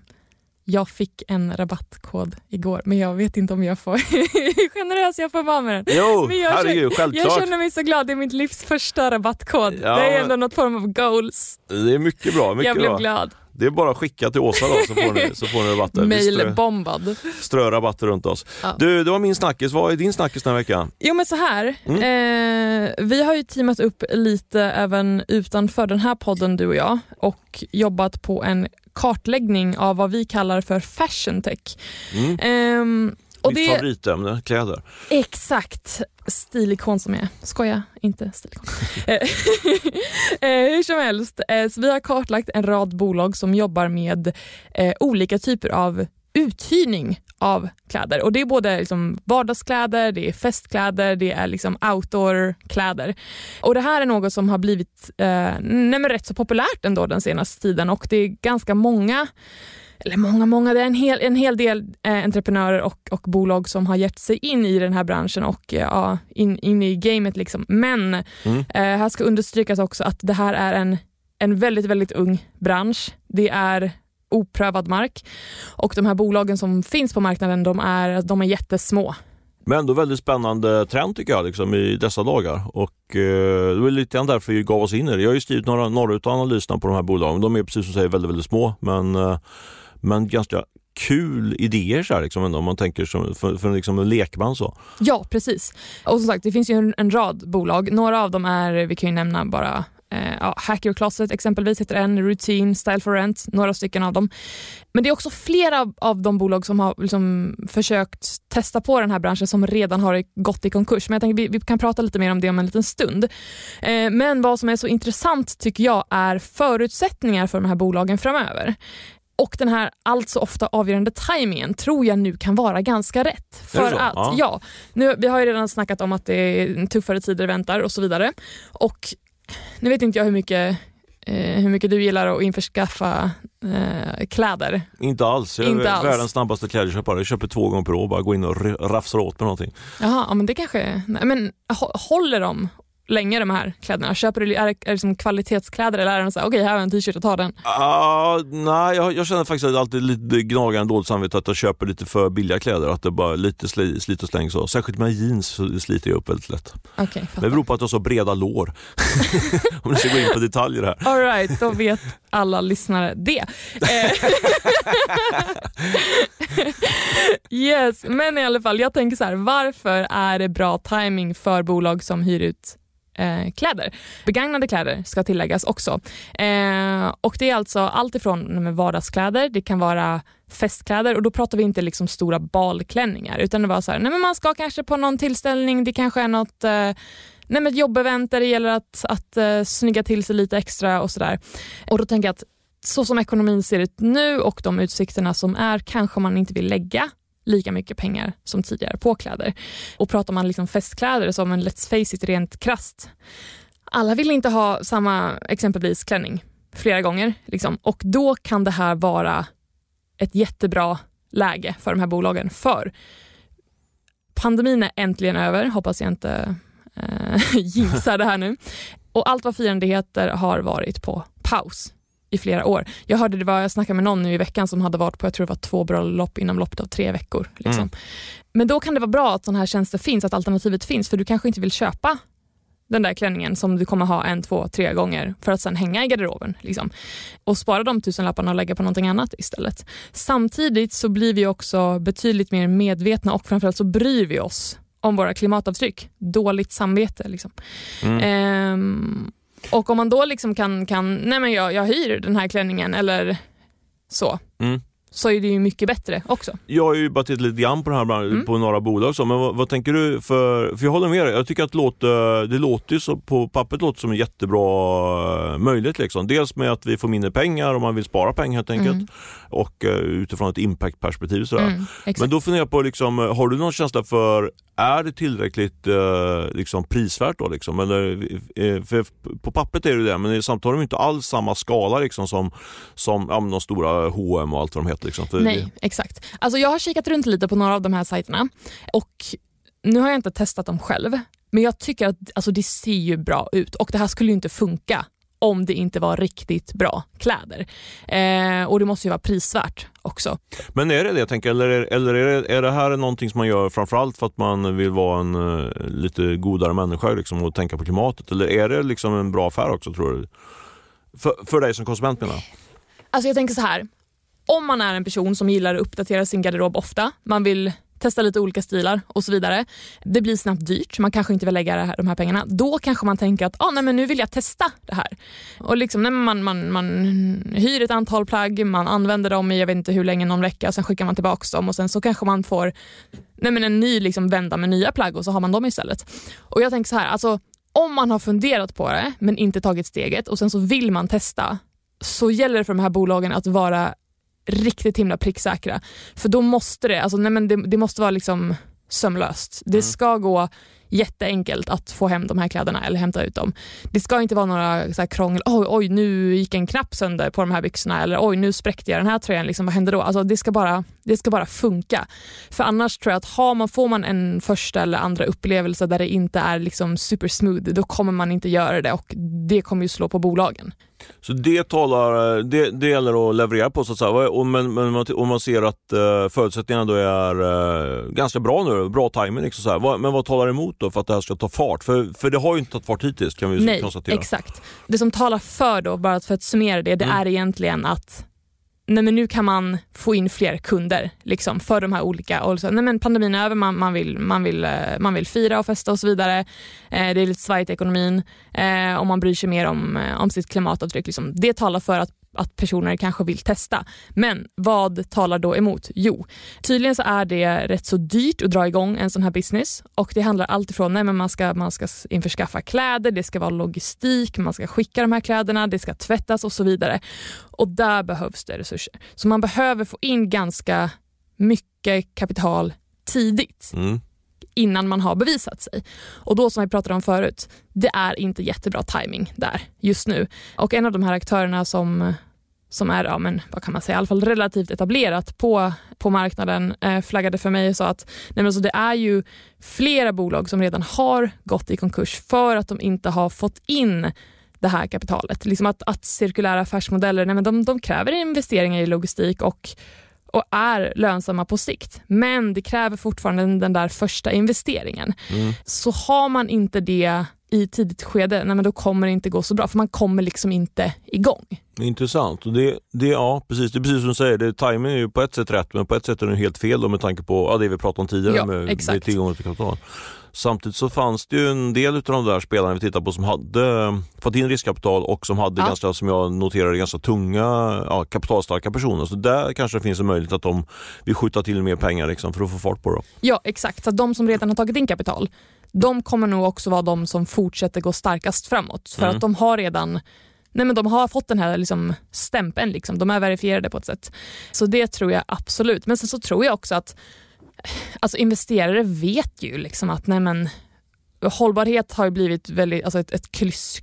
jag fick en rabattkod igår, men jag vet inte om jag får generös jag får vara med den. Jo, men jag herregud, känner, Jag känner mig så glad, det är mitt livs första rabattkod. Ja, det är ändå något form av goals. Det är mycket bra. Mycket jag blev bra. glad. Det är bara att skicka till Åsa då så får ni, så får ni rabatter. Strö, Mailbombad. strö rabatter runt oss. Ja. Du, det var min snackis. Vad är din snackis den här veckan? Jo men så här. Mm. Eh, vi har ju teamat upp lite även utanför den här podden du och jag och jobbat på en kartläggning av vad vi kallar för fashion tech. Mm. Ehm, och Mitt det, favoritämne, kläder. Exakt stilikon som är. Skoja, inte stilikon. Eh, eh, Hur som helst, eh, så vi har kartlagt en rad bolag som jobbar med olika typer av uthyrning av kläder. Och Det är både liksom vardagskläder, det är festkläder, det är liksom outdoorkläder. Och Det här är något som har blivit eh, rätt så populärt ändå den senaste tiden och det är ganska många eller många, många, det är en hel, en hel del eh, entreprenörer och, och bolag som har gett sig in i den här branschen och eh, ja, in, in i gamet. Liksom. Men Mm. eh, här ska understrykas också att det här är en, en väldigt, väldigt ung bransch. Det är oprövad mark och de här bolagen som finns på marknaden de är, de är jättesmå. Men ändå väldigt spännande trend tycker jag liksom, i dessa dagar. Och eh, Det var lite grann därför vi gav oss in i det. Jag har ju skrivit några, några av analyserna på de här bolagen. De är precis som du säger väldigt, väldigt små men, eh, men ganska kul idéer så här, liksom, ändå, om man tänker som, för, för liksom en lekman. så. Ja, precis. Och som sagt, det finns ju en, en rad bolag. Några av dem är, vi kan ju nämna bara eh, ja, Hacker Closet exempelvis heter en, Routine, Style for Rent, några stycken av dem. Men det är också flera av, av de bolag som har liksom försökt testa på den här branschen som redan har gått i konkurs. Men jag tänker vi, vi kan prata lite mer om det om en liten stund. Eh, men vad som är så intressant tycker jag är förutsättningar för de här bolagen framöver. Och den här allt så ofta avgörande tajmingen tror jag nu kan vara ganska rätt. Är För att, Ja. ja, nu, vi har ju redan snackat om att det är tuffare tider väntar och så vidare. Och nu vet inte jag hur mycket, eh, hur mycket du gillar att införskaffa eh, kläder. Inte alls. Jag är Inte alls. världens snabbaste klädköpare. Jag köper två gånger per år. Bara gå in och rafsar åt med någonting. Jaha, ja, men det kanske... Nej, men hå- håller de länge de här kläderna? Köper du, är det, är det som kvalitetskläder eller är det så här, okej här har jag en t-shirt och ta den? Ah, nej, jag, jag känner faktiskt att det alltid lite gnagande dåligt samvete att jag köper lite för billiga kläder. Att det bara lite sli, slit och släng så. Särskilt med jeans så sliter jag upp väldigt lätt. Okej, Men det beror på att jag har så breda lår. Om du ska gå in på detaljer här. All right, då vet alla lyssnare det. Eh, yes, men i alla fall, jag tänker så här, varför är det bra timing för bolag som hyr ut eh, kläder? Begagnade kläder ska tilläggas också. Eh, och Det är alltså allt ifrån vardagskläder, det kan vara festkläder och då pratar vi inte liksom stora balklänningar utan det var så här, nej men man ska kanske på någon tillställning, det kanske är något eh, nej men ett jobbevent där det gäller att, att uh, snygga till sig lite extra och sådär. Och då tänker jag att så som ekonomin ser ut nu och de utsikterna som är kanske man inte vill lägga lika mycket pengar som tidigare på kläder. Och pratar man liksom festkläder som en let's face it rent krasst. Alla vill inte ha samma exempelvis klänning flera gånger liksom. och då kan det här vara ett jättebra läge för de här bolagen. För pandemin är äntligen över, hoppas jag inte eh, jinxar det här nu. Och allt vad firande heter har varit på paus i flera år. Jag hörde det var, jag snackade med någon nu i veckan som hade varit på jag tror det var två bröllop inom loppet av tre veckor. Liksom. Mm. Men då kan det vara bra att sådana här tjänster finns, att alternativet finns för du kanske inte vill köpa den där klänningen som du kommer ha en, två, tre gånger för att sen hänga i garderoben. Liksom. Och spara de tusenlapparna och lägga på någonting annat istället. Samtidigt så blir vi också betydligt mer medvetna och framförallt så bryr vi oss om våra klimatavtryck. Dåligt samvete. Liksom. Mm. Ehm, och om man då liksom kan, kan nej men jag, jag hyr den här klänningen eller så, Mm så är det ju mycket bättre också. Jag har ju bara tittat lite grann på det här bland- Mm. på några bolag och så, men vad, vad tänker du? För, för jag håller med dig, jag tycker att det låter, det låter ju så, på pappret låter som en jättebra eh, möjlighet. Liksom. Dels med att vi får mindre pengar om man vill spara pengar helt enkelt Mm. och eh, utifrån ett impactperspektiv. Sådär. Mm. Men då funderar jag på, liksom, har du någon känsla för, är det tillräckligt eh, liksom, prisvärt då? Liksom? Eller, eh, för på pappret är det det, men samtidigt har de inte alls samma skala liksom, som, som ja, de stora H&M och allt vad de heter. Liksom. För Nej, exakt. Alltså jag har kikat runt lite på några av de här sajterna och nu har jag inte testat dem själv, men jag tycker att alltså, det ser ju bra ut och det här skulle ju inte funka om det inte var riktigt bra kläder. Eh, och det måste ju vara prisvärt också. Men är det det jag tänker, eller, är- eller är, det, är det här någonting som man gör framförallt för att man vill vara en eh, lite godare människa liksom, och tänka på klimatet? Eller är det liksom en bra affär också tror du? För, för dig som konsument menar jag. Alltså jag tänker så här, om man är en person som gillar att uppdatera sin garderob ofta, man vill testa lite olika stilar och så vidare. Det blir snabbt dyrt, man kanske inte vill lägga här, de här pengarna. Då kanske man tänker att ah, nej, men nu vill jag testa det här. Och liksom, nej, man, man, man hyr ett antal plagg, man använder dem i jag vet inte hur länge, någon vecka, sen skickar man tillbaka dem och sen så kanske man får nej, men en ny liksom, vända med nya plagg och så har man dem istället. Och jag tänker så här, alltså, om man har funderat på det men inte tagit steget och sen så vill man testa så gäller det för de här bolagen att vara riktigt himla pricksäkra. För då måste det, alltså, nej men det, det måste vara liksom sömlöst. Det mm. ska gå jätteenkelt att få hem de här kläderna eller hämta ut dem. Det ska inte vara några så här krångel, oj, oj nu gick en knapp sönder på de här byxorna eller oj nu spräckte jag den här tröjan, liksom, vad händer då? Alltså, det, ska bara, det ska bara funka. För annars tror jag att har man, får man en första eller andra upplevelse där det inte är liksom super smooth, då kommer man inte göra det och det kommer ju slå på bolagen. Så det, talar, det, det gäller att leverera på så att säga. Men, men om man ser att uh, förutsättningarna då är uh, ganska bra nu, bra timing. Liksom så här. Men vad talar emot då för att det här ska ta fart? För, för det har ju inte tagit fart hittills kan vi Nej, konstatera. exakt. Det som talar för då, bara för att summera det, det mm. är egentligen att nej men nu kan man få in fler kunder liksom, för de här olika. Och så, nej men pandemin är över, man, man, vill, man, vill, eh, man vill fira och festa och så vidare. Eh, det är lite svajigt i ekonomin eh, och man bryr sig mer om, eh, om sitt klimatavtryck. Liksom. Det talar för att att personer kanske vill testa. Men vad talar då emot? Jo, tydligen så är det rätt så dyrt att dra igång en sån här business och det handlar alltifrån att man ska, man ska införskaffa kläder, det ska vara logistik, man ska skicka de här kläderna, det ska tvättas och så vidare. Och där behövs det resurser. Så man behöver få in ganska mycket kapital tidigt. Mm innan man har bevisat sig. Och då som vi pratade om förut, det är inte jättebra timing där just nu. Och en av de här aktörerna som som är ja, men, vad kan man säga, i alla fall relativt etablerat på, på marknaden eh, flaggade för mig och sa att nej, men så det är ju flera bolag som redan har gått i konkurs för att de inte har fått in det här kapitalet. Liksom att, att cirkulära affärsmodeller nej, men de, de kräver investeringar i logistik och och är lönsamma på sikt. Men det kräver fortfarande den där första investeringen. Mm. Så har man inte det i tidigt skede, nej men då kommer det inte gå så bra för man kommer liksom inte igång. Intressant. Det, det, ja, precis, det är precis som du säger, det, timing är ju på ett sätt rätt men på ett sätt är det helt fel då, med tanke på ja, det vi pratade om tidigare ja, med, med tillgången till kapital. Samtidigt så fanns det ju en del av de där spelarna vi tittade på som hade fått in riskkapital och som hade ja. ganska, som jag noterade, ganska tunga, ja, kapitalstarka personer. Så där kanske det finns en möjlighet att de vill skjuta till mer pengar liksom, för att få fart på det. Ja exakt, så de som redan har tagit in kapital, de kommer nog också vara de som fortsätter gå starkast framåt. För mm. att de har redan Nej, men de har fått den här liksom stämpeln, liksom. de är verifierade på ett sätt. Så det tror jag absolut. Men sen så tror jag också att alltså investerare vet ju liksom att nej men, hållbarhet har ju blivit väldigt, alltså ett, ett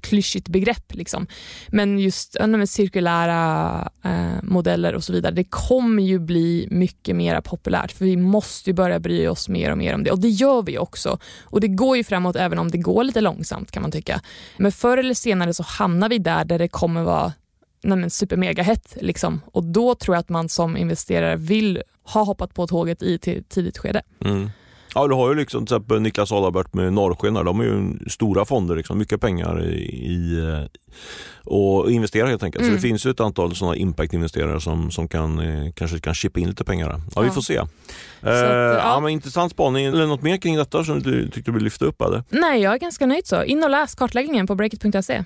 klyschigt begrepp. Liksom. Men just med cirkulära eh, modeller och så vidare, det kommer ju bli mycket mer populärt för vi måste ju börja bry oss mer och mer om det och det gör vi också. Och det går ju framåt även om det går lite långsamt kan man tycka. Men förr eller senare så hamnar vi där där det kommer vara nej super hett liksom. och då tror jag att man som investerare vill ha hoppat på tåget i ett tidigt skede. Mm. Ja, du har ju liksom till exempel Niklas Adalbert med Norrsken, de är ju stora fonder, liksom, mycket pengar i, i och investera helt enkelt. Mm. Så det finns ju ett antal sådana impact-investerare som, som kan, eh, kanske kan chippa in lite pengar. Ja, ja. vi får se. Eh, att, ja. ja. men intressant spaning. Eller något mer kring detta som du tyckte du ville lyfta upp? Eller? Nej, jag är ganska nöjd så. In och läs kartläggningen på breakit.se.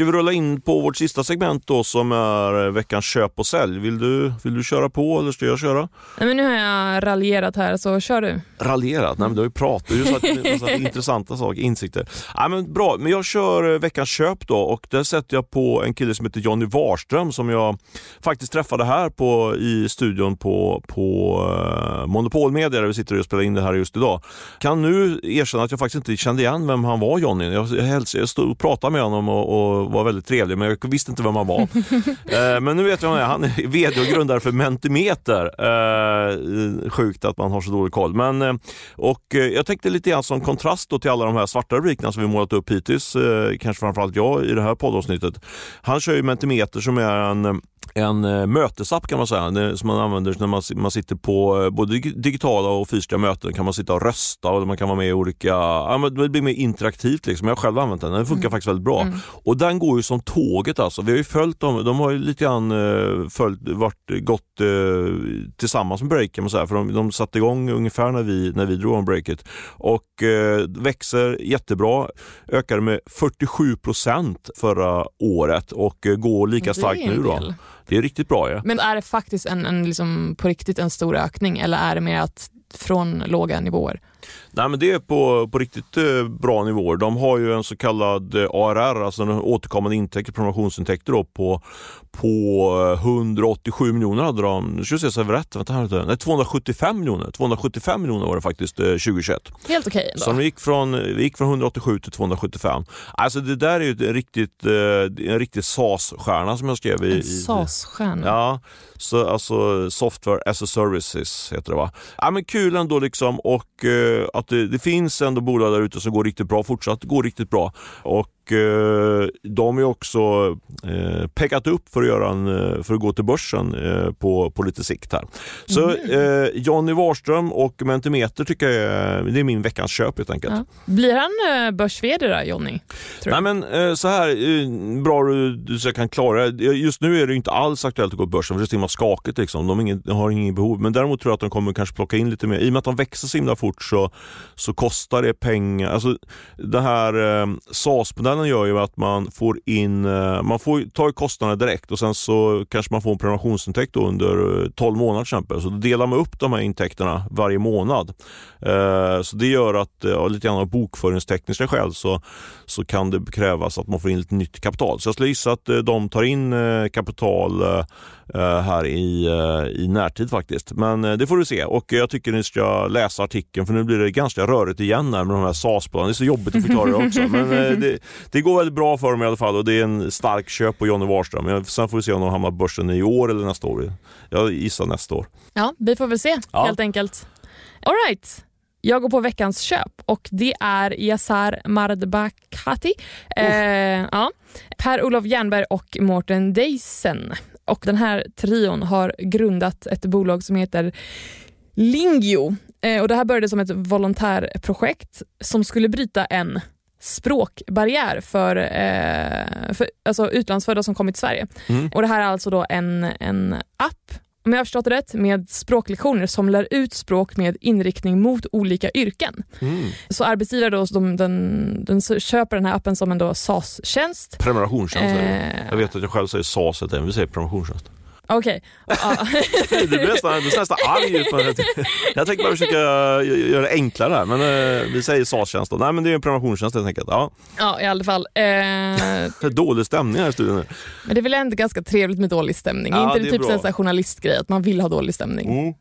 Ska vi rulla in på vårt sista segment då som är veckans köp och sälj. Vill du, vill du köra på eller ska jag köra? Nej, men nu har jag raljerat här så kör du. Raljerat? Nej men du har ju pratat, du har sagt intressanta saker, insikter. Nej, men bra, men jag kör veckans köp då och där sätter jag på en kille som heter Jonny Warström som jag faktiskt träffade här på, i studion på, på uh, Monopol Media där vi sitter och spelar in det här just idag. Kan nu erkänna att jag faktiskt inte kände igen vem han var Jonny. Jag, jag, jag stod och pratade med honom och, och var väldigt trevlig men jag visste inte vem han var. eh, men nu vet jag vem han är. Han är vd och grundare för Mentimeter. Eh, sjukt att man har så dålig koll. Men, eh, och, eh, jag tänkte lite grann som kontrast till alla de här svarta rubrikerna som vi målat upp hittills, eh, kanske framförallt jag i det här poddavsnittet. Han kör ju Mentimeter som är en en eh, mötesapp kan man säga, som man använder när man, man sitter på eh, både digitala och fysiska möten. kan man sitta och rösta och man kan vara med i olika, ja, det blir mer interaktivt. Liksom. Jag har själv använt den, den funkar mm. faktiskt väldigt bra. Mm. Och den går ju som tåget alltså. Vi har ju följt dem, de har ju lite grann eh, följt, varit, gått eh, tillsammans med Break kan man säga. För de, de satte igång ungefär när vi, när vi drog om Breakit. Och eh, växer jättebra, ökade med 47 procent förra året och eh, går lika starkt nu. Då. Det är riktigt bra. Ja. Men är det faktiskt en, en liksom på riktigt en stor ökning eller är det mer att från låga nivåer? Nej, men det är på, på riktigt eh, bra nivåer. De har ju en så kallad eh, ARR, alltså en återkommande intäkter, prenumerationsintäkter då, på, på 187 eh, miljoner hade de, nu ska vi se så jag rätt, vänta här, nej 275 miljoner, 275 miljoner var det faktiskt 2021. Helt okej okay ändå. Så vi gick, från, vi gick från 187 till 275. Alltså det där är ju en riktigt, en riktig SAS-stjärna som jag skrev i... En SAS-stjärna? Ja, så, alltså software as a services heter det va. Ja, men kul ändå liksom och Eh, att det, det, finns ändå bolag där ute som går riktigt bra, fortsatt går riktigt bra. Och de är också eh, peckat upp för att, göra en, eh, för att gå till börsen på, på lite sikt här. Så mm. Jonny Warström och Mentimeter tycker jag är, det är min veckans köp helt enkelt. Ja. Blir han eh, börs-VD då, Jonny? Nej men så här, bra du, du kan klara. Just nu är det inte alls aktuellt att gå på börsen för det är så himla skakigt. Liksom. De har ingen, har ingen behov. Men däremot tror jag att de kommer kanske plocka in lite mer. I och med att de växer så himla fort så, så kostar det pengar. Alltså, det här eh, SAS-modellen marknaden gör ju att man får in, eh, man får ta kostnaderna direkt och sen så kanske man får en prenumerationsintäkt under eh, 12 månader till exempel. Så då delar man upp de här intäkterna varje månad. Eh, så det gör att, lite grann av bokföringstekniska skäl så, så kan det krävas att man får in lite nytt kapital. Så jag skulle gissa att de tar in kapital här i, i närtid faktiskt. Men det får du se och jag tycker ni ska läsa artikeln för nu blir det ganska rörigt igen med de här SAS-bolagen. Det är så jobbigt att förklara det också. Men det, det går väldigt bra för dem i alla fall och det är en stark köp på Johnny Warström. Sen får vi se om de hamnar på börsen i år eller nästa år. Jag gissar nästa år. Ja, vi får väl se ja. helt enkelt. All right. Jag går på veckans köp och det är Yassar Mardbakhati, oh. eh, ja, Per-Olof Jernberg och Mårten Deisen. Och den här trion har grundat ett bolag som heter Lingio. Eh, och det här började som ett volontärprojekt som skulle bryta en språkbarriär för, eh, för alltså utlandsfödda som kommit till Sverige. Mm. Och Det här är alltså då en, en app om jag har förstått det rätt, med språklektioner som lär ut språk med inriktning mot olika yrken. Mm. Så arbetsgivare då, de, den, den köper den här appen som en SAS-tjänst. Prenumerationstjänst. Eh, jag vet att jag själv säger SAS, vi säger prenumerationstjänst. Okej. Okay. du blir nästan, nästan arg ut Jag tänkte bara försöka göra det enklare här, men eh, vi säger SAS-tjänst Nej men det är en prenumerationstjänst helt enkelt. Ja, ja i alla fall. Eh... dålig stämning här i studion nu. Men det är väl ändå ganska trevligt med dålig stämning? Ja, inte det typ en journalistgrej att man vill ha dålig stämning? Mm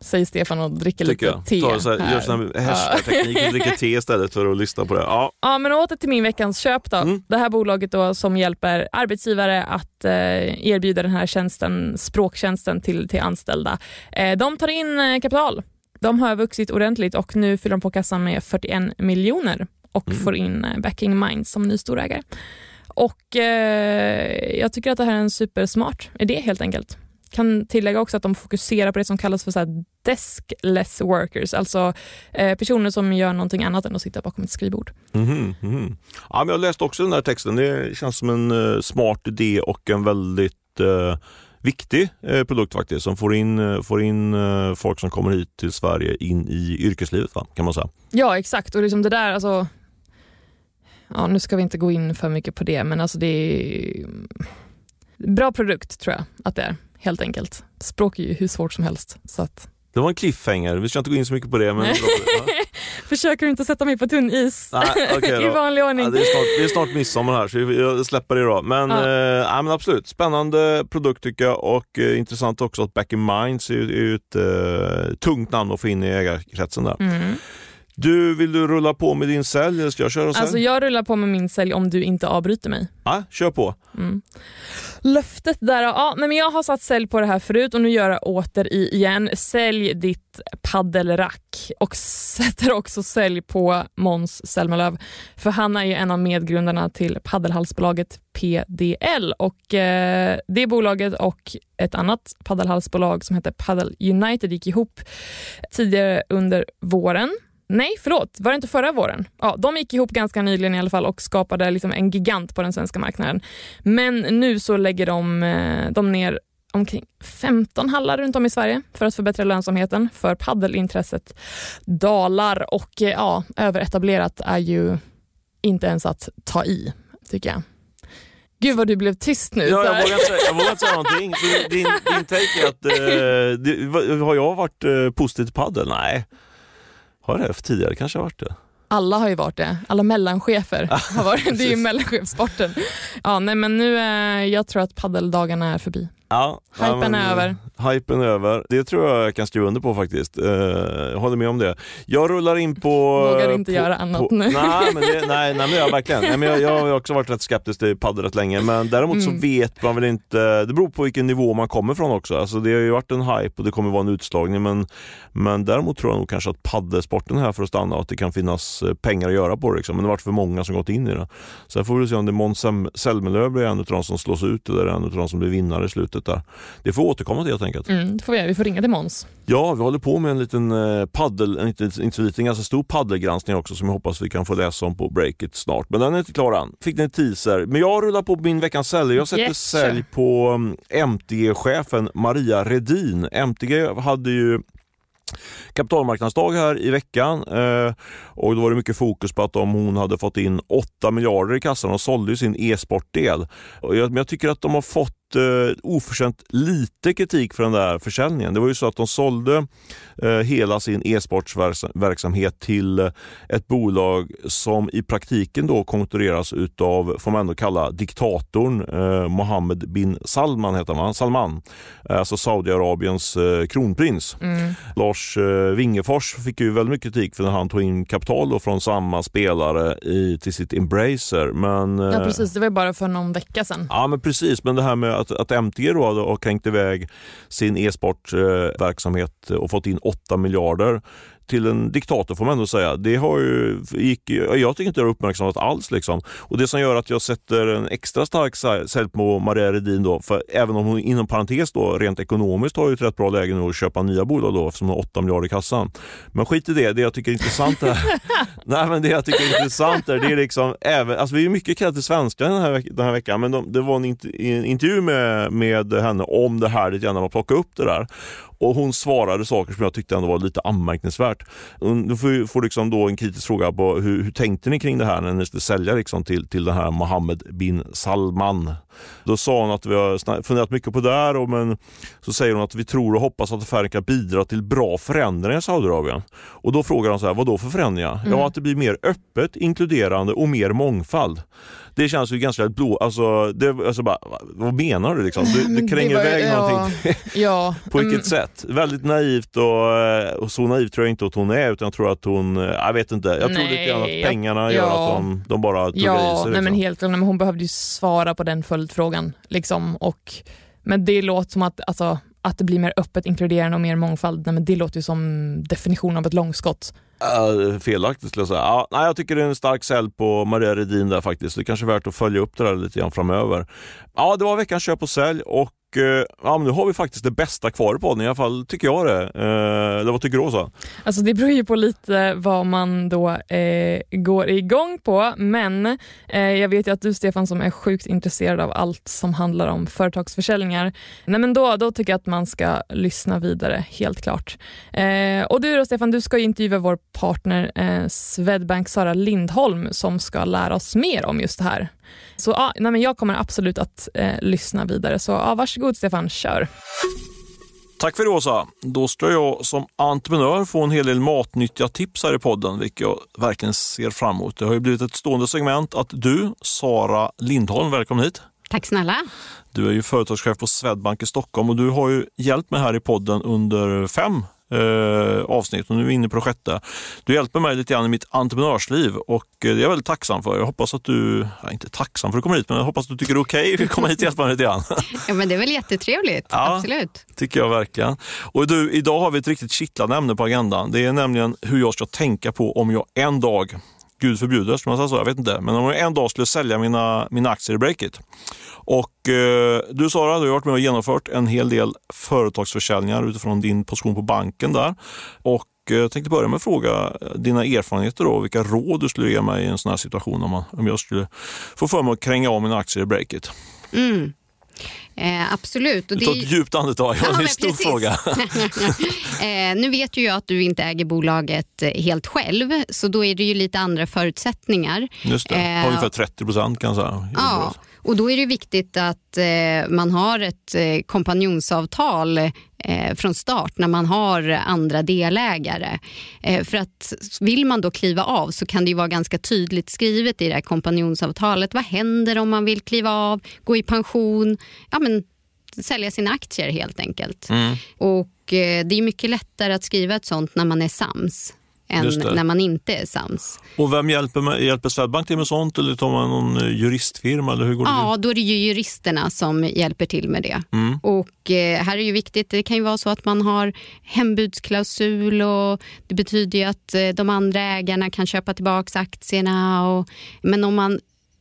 säger Stefan och dricker Tycker lite jag. te. Ta så här, här. Gör sån härskarteknik och dricker te istället för att lyssna på det. Ja, ja men åter till min veckans köp då. Mm. Det här bolaget då som hjälper arbetsgivare att eh, erbjuda den här tjänsten, språktjänsten till, till anställda. Eh, de tar in eh, kapital. De har vuxit ordentligt och nu fyller de på kassan med 41 miljoner och mm. får in eh, Backing Minds som ny storägare. Och eh, jag tycker att det här är en supersmart idé helt enkelt kan tillägga också att de fokuserar på det som kallas för så deskless workers, alltså eh, personer som gör någonting annat än att sitta bakom ett skrivbord. Mm -hmm. Ja, men jag läste också den här texten. Det känns som en uh, smart idé och en väldigt uh, viktig uh, produkt faktiskt som får in, får in folk som kommer hit till Sverige in i yrkeslivet va? kan man säga. Ja exakt och liksom det där alltså Ja, nu ska vi inte gå in för mycket på det men alltså det är bra produkt tror jag att det är helt enkelt. Språk är ju hur svårt som helst. Så att... Det var en cliffhanger, vi ska inte gå in så mycket på det. Men... Försöker du inte sätta mig på tunn is Nej, okay i vanlig ordning? Ja, det, är snart, det är snart midsommar här så jag släpper det då. Men, ja. eh, men absolut, spännande produkt tycker jag och eh, intressant också att Back in Minds är, är ett eh, tungt namn att få in i ägarkretsen där. Mm. Du, vill du rulla på med din sälj eller ska jag köra sälj? Alltså jag rullar på med min sälj om du inte avbryter mig. Ja, kör på. Mm. Löftet där, ja, nej men jag har satt sälj på det här förut och nu gör jag åter igen. Sälj ditt paddelrack och sätter också sälj på Måns Zelmerlöw. För han är ju en av medgrundarna till paddelhalsbolaget PDL och eh, det bolaget och ett annat paddelhalsbolag som heter Paddle United gick ihop tidigare under våren Nej, förlåt. Var det inte förra våren? Ja, de gick ihop ganska nyligen i alla fall och skapade liksom en gigant på den svenska marknaden. Men nu så lägger de, eh, de ner omkring 15 hallar runt om i Sverige för att förbättra lönsamheten för paddelintresset dalar och eh, ja, överetablerat är ju inte ens att ta i, tycker jag. Gud vad du blev tyst nu. Ja, jag, vågar inte, jag vågar inte säga någonting. Din, din take är att, eh, det, har jag varit eh, positiv till padel? Nej. Har det tidigare kanske varit det? Alla har ju varit det. Alla mellanchefer har varit det. är ju mellanchefssporten. Ja, nej, men nu, eh, jag tror att paddeldagarna är förbi. Ja, Hypen är över. Hypen är över. Det tror jag jag kan skriva under på faktiskt. Uh, jag håller med om det. Jag rullar in på... Vågar inte på, göra annat på, nu. Nej, men det, nej, nej, men jag, verkligen. Nej, men jag, jag har också varit rätt skeptisk till padel rätt länge, men däremot mm. så vet man väl inte... Det beror på vilken nivå man kommer från också. Alltså, det har ju varit en hype och det kommer vara en utslagning, men, men däremot tror jag nog kanske att paddelsporten är här för att stanna och att det kan finnas eh, pengar att göra på det. Liksom. Men det har varit för många som gått in i det. Jag får väl se om det är Måns Zelmerlöw blir en av de som slås ut eller en av de som blir vinnare i slutet där. Det får återkomma till helt enkelt. Mm, det får vi Vi får ringa till Måns. Ja, vi håller på med en liten eh, paddel, en inte, inte så liten, ganska stor paddelgranskning också som jag hoppas vi kan få läsa om på Breakit snart. Men den är inte klar än. Fick ni en teaser. Men jag rullar på min veckans sälj. Jag sätter yes, sälj på um, MTG-chefen Maria Redin. MTG hade ju kapitalmarknadsdag här i veckan eh, och då var det mycket fokus på att om hon hade fått in 8 miljarder i kassan och sålde sin e-sportdel. Jag, men jag tycker att de har fått eh, oförtjänt lite kritik för den där försäljningen. Det var ju så att de sålde eh, hela sin e-sportsverksamhet till eh, ett bolag som i praktiken då kontrolleras utav, får man ändå kalla diktatorn eh, Mohammed bin Salman, heter man, Salman. Eh, alltså Saudiarabiens eh, kronprins. Mm. Lars eh, Wingefors fick ju väldigt mycket kritik för när han tog in kapital från samma spelare i, till sitt Embracer. Men, ja precis, det var ju bara för någon vecka sedan. Ja men precis, men det här med att, att MTG då har kränkt iväg sin e-sportverksamhet eh, och fått in 8 miljarder till en diktator får man ändå säga. Det har ju, gick, jag tycker inte det har uppmärksammat alls. Liksom. Och Det som gör att jag sätter en extra stark sälj på Maria Redin, då, för även om hon inom parentes då, rent ekonomiskt har ju ett rätt bra läge nu att köpa nya bolag då, eftersom hon har 8 miljarder i kassan. Men skit i det, det jag tycker är intressant är, nej, men det jag tycker är intressant är, det är liksom, även, alltså vi är mycket kredit till svenskar den här, den här veckan, men de, det var en, en intervju med, med henne om det här lite grann, när man plockade upp det där. Och hon svarade saker som jag tyckte ändå var lite anmärkningsvärt. Du får, får liksom då en kritisk fråga på hur, hur tänkte ni kring det här när ni skulle sälja liksom till, till den här Mohammed bin Salman? Då sa hon att vi har funderat mycket på det här, och men så säger hon att vi tror och hoppas att affären kan bidra till bra förändringar i Saudiarabien. Och då frågar hon så här, vad då för förändringar? Mm. Ja, att det blir mer öppet, inkluderande och mer mångfald. Det känns ju ganska blå, alltså, det, alltså bara, vad menar du liksom? Du, du kränger iväg ja, någonting. ja, på vilket mm. sätt? Väldigt naivt och, och så naiv tror jag inte att hon är utan jag tror att hon, jag vet inte, jag tror lite grann att pengarna ja, gör att de, de bara tuggar ja, i sig. Liksom. Nej, men helt, men hon behövde ju svara på den följdfrågan. Liksom, och, men det låter som att, alltså, att det blir mer öppet, inkluderande och mer mångfald, nej, men det låter ju som definition av ett långskott. Uh, felaktigt skulle jag säga. Uh, nej, jag tycker det är en stark sälj på Maria Redin där faktiskt. Det är kanske är värt att följa upp det där lite grann framöver. Ja, det var veckans köp och sälj och Eh, ja, men nu har vi faktiskt det bästa kvar i podden, i alla fall tycker jag det. Eh, eller vad tycker du Åsa? Alltså det beror ju på lite vad man då eh, går igång på, men eh, jag vet ju att du Stefan som är sjukt intresserad av allt som handlar om företagsförsäljningar, nej men då, då tycker jag att man ska lyssna vidare, helt klart. Eh, och du då Stefan, du ska intervjua vår partner eh, Swedbank Sara Lindholm som ska lära oss mer om just det här. Så ja, nej, men jag kommer absolut att eh, lyssna vidare. Så ja, varsågod Stefan, kör. Tack för det Åsa. Då ska jag som entreprenör få en hel del matnyttiga tips här i podden, vilket jag verkligen ser fram emot. Det har ju blivit ett stående segment att du, Sara Lindholm, välkommen hit. Tack snälla. Du är ju företagschef på Swedbank i Stockholm och du har ju hjälpt mig här i podden under fem eh, avsnitt och nu är vi inne på det sjätte. Du hjälper mig lite grann i mitt entreprenörsliv och det är jag väldigt tacksam för. Jag hoppas att du, ja, inte tacksam för att komma hit, men jag hoppas att du tycker det är okej okay att komma hit och hjälpa mig lite grann. Ja, men det är väl jättetrevligt, ja, absolut. tycker jag verkligen. Och du, idag har vi ett riktigt kittlande ämne på agendan. Det är nämligen hur jag ska tänka på om jag en dag Gud förbjude, man säga så? Jag vet inte. Men om jag en dag skulle sälja mina, mina aktier i Breakit. Och eh, du Sara, du har varit med och genomfört en hel del företagsförsäljningar utifrån din position på banken där. Och eh, jag tänkte börja med att fråga eh, dina erfarenheter och vilka råd du skulle ge mig i en sån här situation om, man, om jag skulle få för mig att kränga av mina aktier i Breakit. Mm. Eh, absolut. Och det... Ta ett djupt andetag, det var en stor precis. fråga. eh, nu vet ju jag att du inte äger bolaget eh, helt själv, så då är det ju lite andra förutsättningar. Just det, eh, ungefär 30 procent kan jag säga. Ja, och då är det viktigt att eh, man har ett eh, kompanjonsavtal från start när man har andra delägare. Eh, för att vill man då kliva av så kan det ju vara ganska tydligt skrivet i det här kompanjonsavtalet. Vad händer om man vill kliva av, gå i pension, ja, men, sälja sina aktier helt enkelt. Mm. Och eh, det är mycket lättare att skriva ett sånt när man är sams än när man inte är sams. Och vem hjälper, hjälper Swedbank till med sånt eller tar man någon eh, juristfirma? Eller hur går det ja, då är det ju juristerna som hjälper till med det. Mm. Och eh, här är ju viktigt, det kan ju vara så att man har hembudsklausul och det betyder ju att eh, de andra ägarna kan köpa tillbaka aktierna. Och, men om man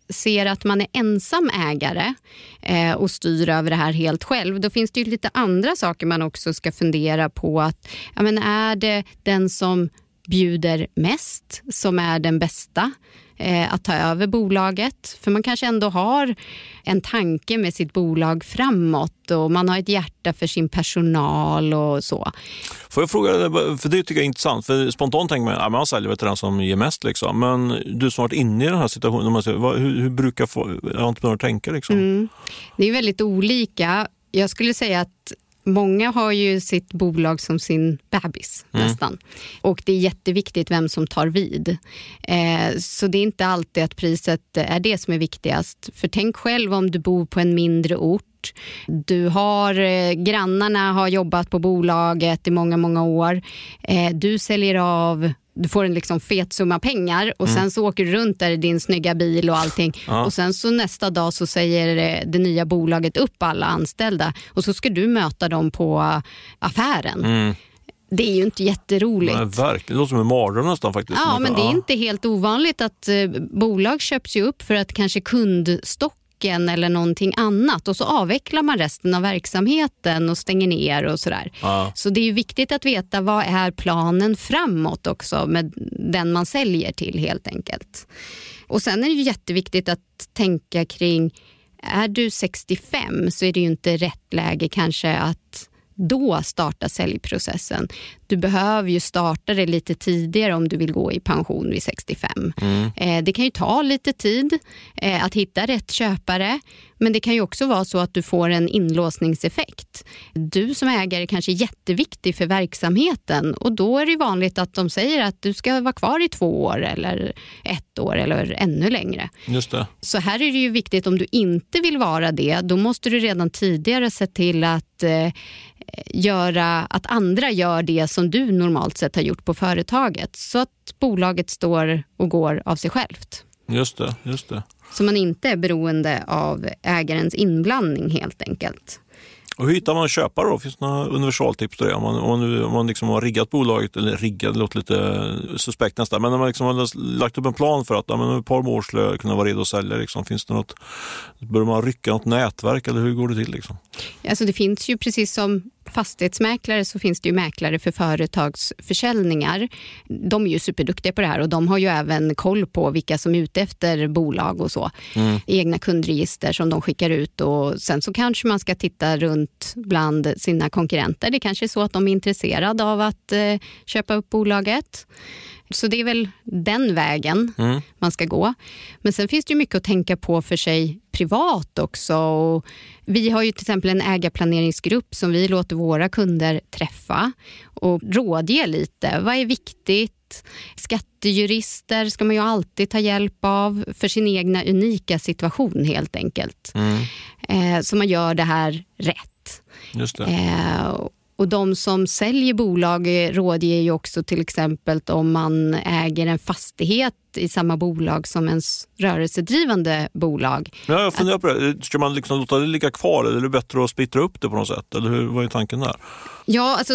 ser att man är ensam ägare eh, och styr över det här helt själv, då finns det ju lite andra saker man också ska fundera på. att ja, men Är det den som bjuder mest som är den bästa eh, att ta över bolaget. För man kanske ändå har en tanke med sitt bolag framåt och man har ett hjärta för sin personal och så. Får jag fråga, för det tycker jag är intressant, för spontant tänker man att ja, man säljer till den som ger mest. Liksom. Men du som varit inne i den här situationen, hur, hur brukar entreprenörer tänka? Liksom? Mm. Det är väldigt olika. Jag skulle säga att Många har ju sitt bolag som sin bebis mm. nästan. Och det är jätteviktigt vem som tar vid. Eh, så det är inte alltid att priset är det som är viktigast. För tänk själv om du bor på en mindre ort du har, eh, grannarna har jobbat på bolaget i många, många år. Eh, du säljer av du får en liksom fet summa pengar och mm. sen så åker du runt där i din snygga bil och allting. Ja. Och sen så nästa dag så säger det nya bolaget upp alla anställda och så ska du möta dem på affären. Mm. Det är ju inte jätteroligt. Nej, verkligen. Det låter som en mardröm nästan. faktiskt. Ja, men det är inte helt ovanligt att eh, bolag köps ju upp för att kanske kundstock banken eller någonting annat och så avvecklar man resten av verksamheten och stänger ner och sådär. Ja. Så det är viktigt att veta vad är planen framåt också med den man säljer till helt enkelt. Och sen är det jätteviktigt att tänka kring är du 65 så är det ju inte rätt läge kanske att då starta säljprocessen. Du behöver ju starta det lite tidigare om du vill gå i pension vid 65. Mm. Eh, det kan ju ta lite tid eh, att hitta rätt köpare men det kan ju också vara så att du får en inlåsningseffekt. Du som ägare kanske är jätteviktig för verksamheten och då är det vanligt att de säger att du ska vara kvar i två år eller ett år eller ännu längre. Just det. Så här är det ju viktigt om du inte vill vara det, då måste du redan tidigare se till att eh, göra att andra gör det som du normalt sett har gjort på företaget så att bolaget står och går av sig självt. Just det, just det. Så man inte är beroende av ägarens inblandning helt enkelt. Och hur hittar man köpare då? Finns det några universaltips det? Om man, om man, om man liksom har riggat bolaget, eller riggat, det låter lite suspekt nästan, men när man liksom har lagt upp en plan för att ja, men ett par år skulle jag kunna vara redo att sälja. Liksom. Finns det något, bör man rycka något nätverk eller hur går det till? Liksom? Alltså det finns ju precis som fastighetsmäklare så finns det ju mäklare för företagsförsäljningar. De är ju superduktiga på det här och de har ju även koll på vilka som är ute efter bolag och så. Mm. Egna kundregister som de skickar ut och sen så kanske man ska titta runt bland sina konkurrenter. Det kanske är så att de är intresserade av att eh, köpa upp bolaget. Så det är väl den vägen mm. man ska gå. Men sen finns det ju mycket att tänka på för sig privat också. Och vi har ju till exempel en ägarplaneringsgrupp som vi låter våra kunder träffa och rådge lite. Vad är viktigt? Skattejurister ska man ju alltid ta hjälp av för sin egna unika situation helt enkelt. Mm. Eh, så man gör det här rätt. Just det. Eh, Och de som säljer bolag rådger ju också till exempel om man äger en fastighet i samma bolag som ens rörelsedrivande bolag. Ja, jag funderar på det. Ska man liksom låta det ligga kvar eller är det bättre att splittra upp det på något sätt? Eller hur, vad är tanken där? Ja, alltså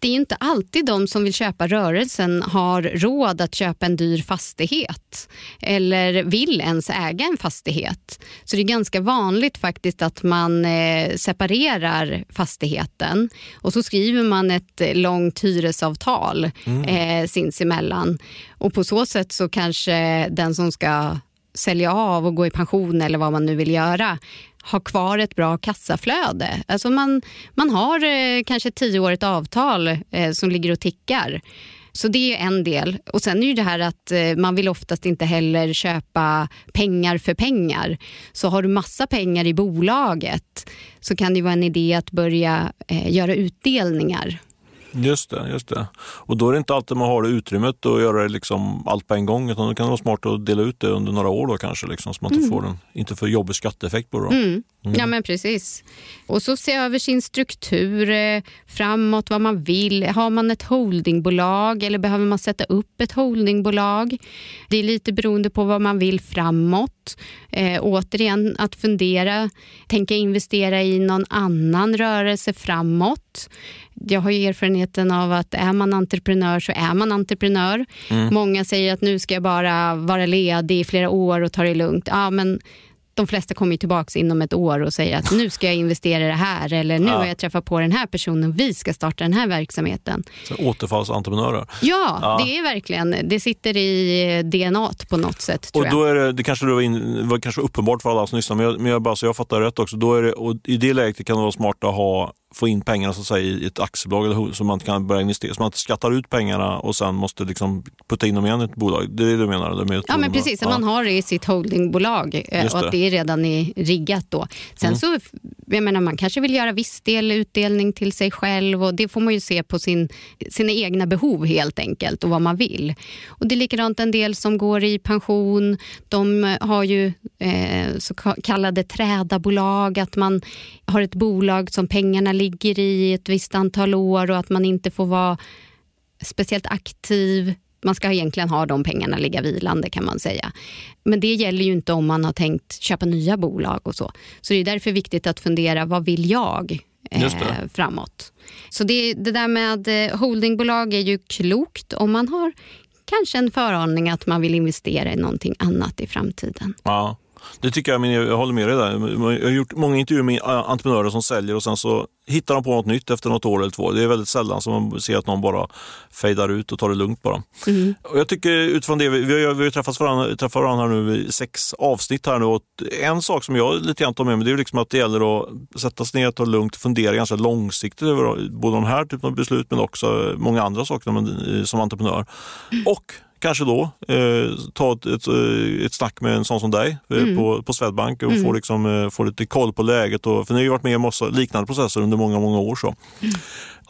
det är inte alltid de som vill köpa rörelsen har råd att köpa en dyr fastighet eller vill ens äga en fastighet. Så det är ganska vanligt faktiskt att man eh, separerar fastigheten och så skriver man ett långt hyresavtal mm. eh, sinsemellan. Och på så sätt så kanske den som ska sälja av och gå i pension eller vad man nu vill göra ha kvar ett bra kassaflöde. Alltså man, man har eh, kanske ett tioårigt avtal eh, som ligger och tickar. Så det är en del. Och Sen är ju det här att eh, man vill oftast inte heller köpa pengar för pengar. Så har du massa pengar i bolaget så kan det vara en idé att börja eh, göra utdelningar. Just det, just det. Och då är det inte alltid man har det utrymmet att göra liksom allt på en gång utan då kan det vara smart att dela ut det under några år då kanske liksom, så man inte mm. får en inte för jobbig skatteeffekt på det. Mm. Mm. Ja men precis. Och så se över sin struktur eh, framåt, vad man vill. Har man ett holdingbolag eller behöver man sätta upp ett holdingbolag? Det är lite beroende på vad man vill framåt. Eh, återigen att fundera, tänka investera i någon annan rörelse framåt jag har erfarenheten av att är man entreprenör så är man entreprenör. Mm. Många säger att nu ska jag bara vara ledig i flera år och ta det lugnt. Ja, men de flesta kommer tillbaka inom ett år och säger att nu ska jag investera i det här eller nu ja. har jag träffat på den här personen, vi ska starta den här verksamheten. Så återfallsentreprenörer? Ja, ja, det är verkligen, det sitter i DNA på något sätt. och då är det, det kanske var, in, var kanske uppenbart för alla som lyssnar, men jag, men jag, bara, så jag fattar rätt också. Då är det, och I det läget kan det vara smart att ha få in pengarna så att säga, i ett aktiebolag så man kan börja investera. Så man inte skattar ut pengarna och sen måste liksom putta in dem igen i ett bolag. Det är det du menar? Eller med ja, men precis. Att ja. man har det i sitt holdingbolag eh, och att det är redan är riggat då. Sen mm. så, jag menar, man kanske vill göra viss del utdelning till sig själv och det får man ju se på sin, sina egna behov helt enkelt och vad man vill. Och det är likadant en del som går i pension. De har ju eh, så kallade trädabolag, att man har ett bolag som pengarna ligger i ett visst antal år och att man inte får vara speciellt aktiv. Man ska egentligen ha de pengarna ligga vilande kan man säga. Men det gäller ju inte om man har tänkt köpa nya bolag och så. Så det är därför viktigt att fundera, vad vill jag eh, framåt? Så det, det där med eh, holdingbolag är ju klokt om man har kanske en föraning att man vill investera i någonting annat i framtiden. Ja. Det tycker jag, jag håller med dig där. Jag har gjort många intervjuer med entreprenörer som säljer och sen så hittar de på något nytt efter något år eller två. Det är väldigt sällan som man ser att någon bara fejdar ut och tar det lugnt bara. Mm. Och jag tycker utifrån det, vi har, vi har träffat varandra, träffat varandra nu i sex avsnitt här nu och en sak som jag lite grann tar med mig det är liksom att det gäller att sätta sig ner, ta det lugnt och fundera ganska långsiktigt över både den här typen av beslut men också många andra saker som entreprenör. Och kanske då eh, ta ett, ett, eh, ett snack med en sån som dig eh, mm. på, på Swedbank och mm. få, liksom, eh, få lite koll på läget. Och, för ni har ju varit med i massa liknande processer under många, många år. Så.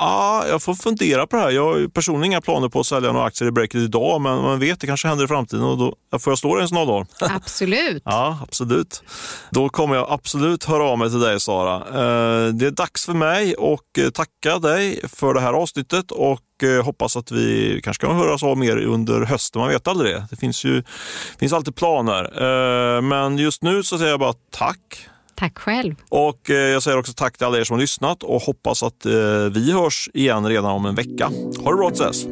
Ah, jag får fundera på det här. Jag har personligen inga planer på att sälja några aktier i Breakit idag, men man vet, det kanske händer i framtiden. Och då, får jag slå det en sån dag? Absolut. ja, absolut. Då kommer jag absolut höra av mig till dig, Sara. Eh, det är dags för mig att tacka dig för det här avsnittet och Eh, hoppas att vi kanske kan höras av mer under hösten. Man vet aldrig det. Det finns ju finns alltid planer. Eh, men just nu så säger jag bara tack. Tack själv. Och eh, jag säger också tack till alla er som har lyssnat och hoppas att eh, vi hörs igen redan om en vecka. Ha det bra tills dess.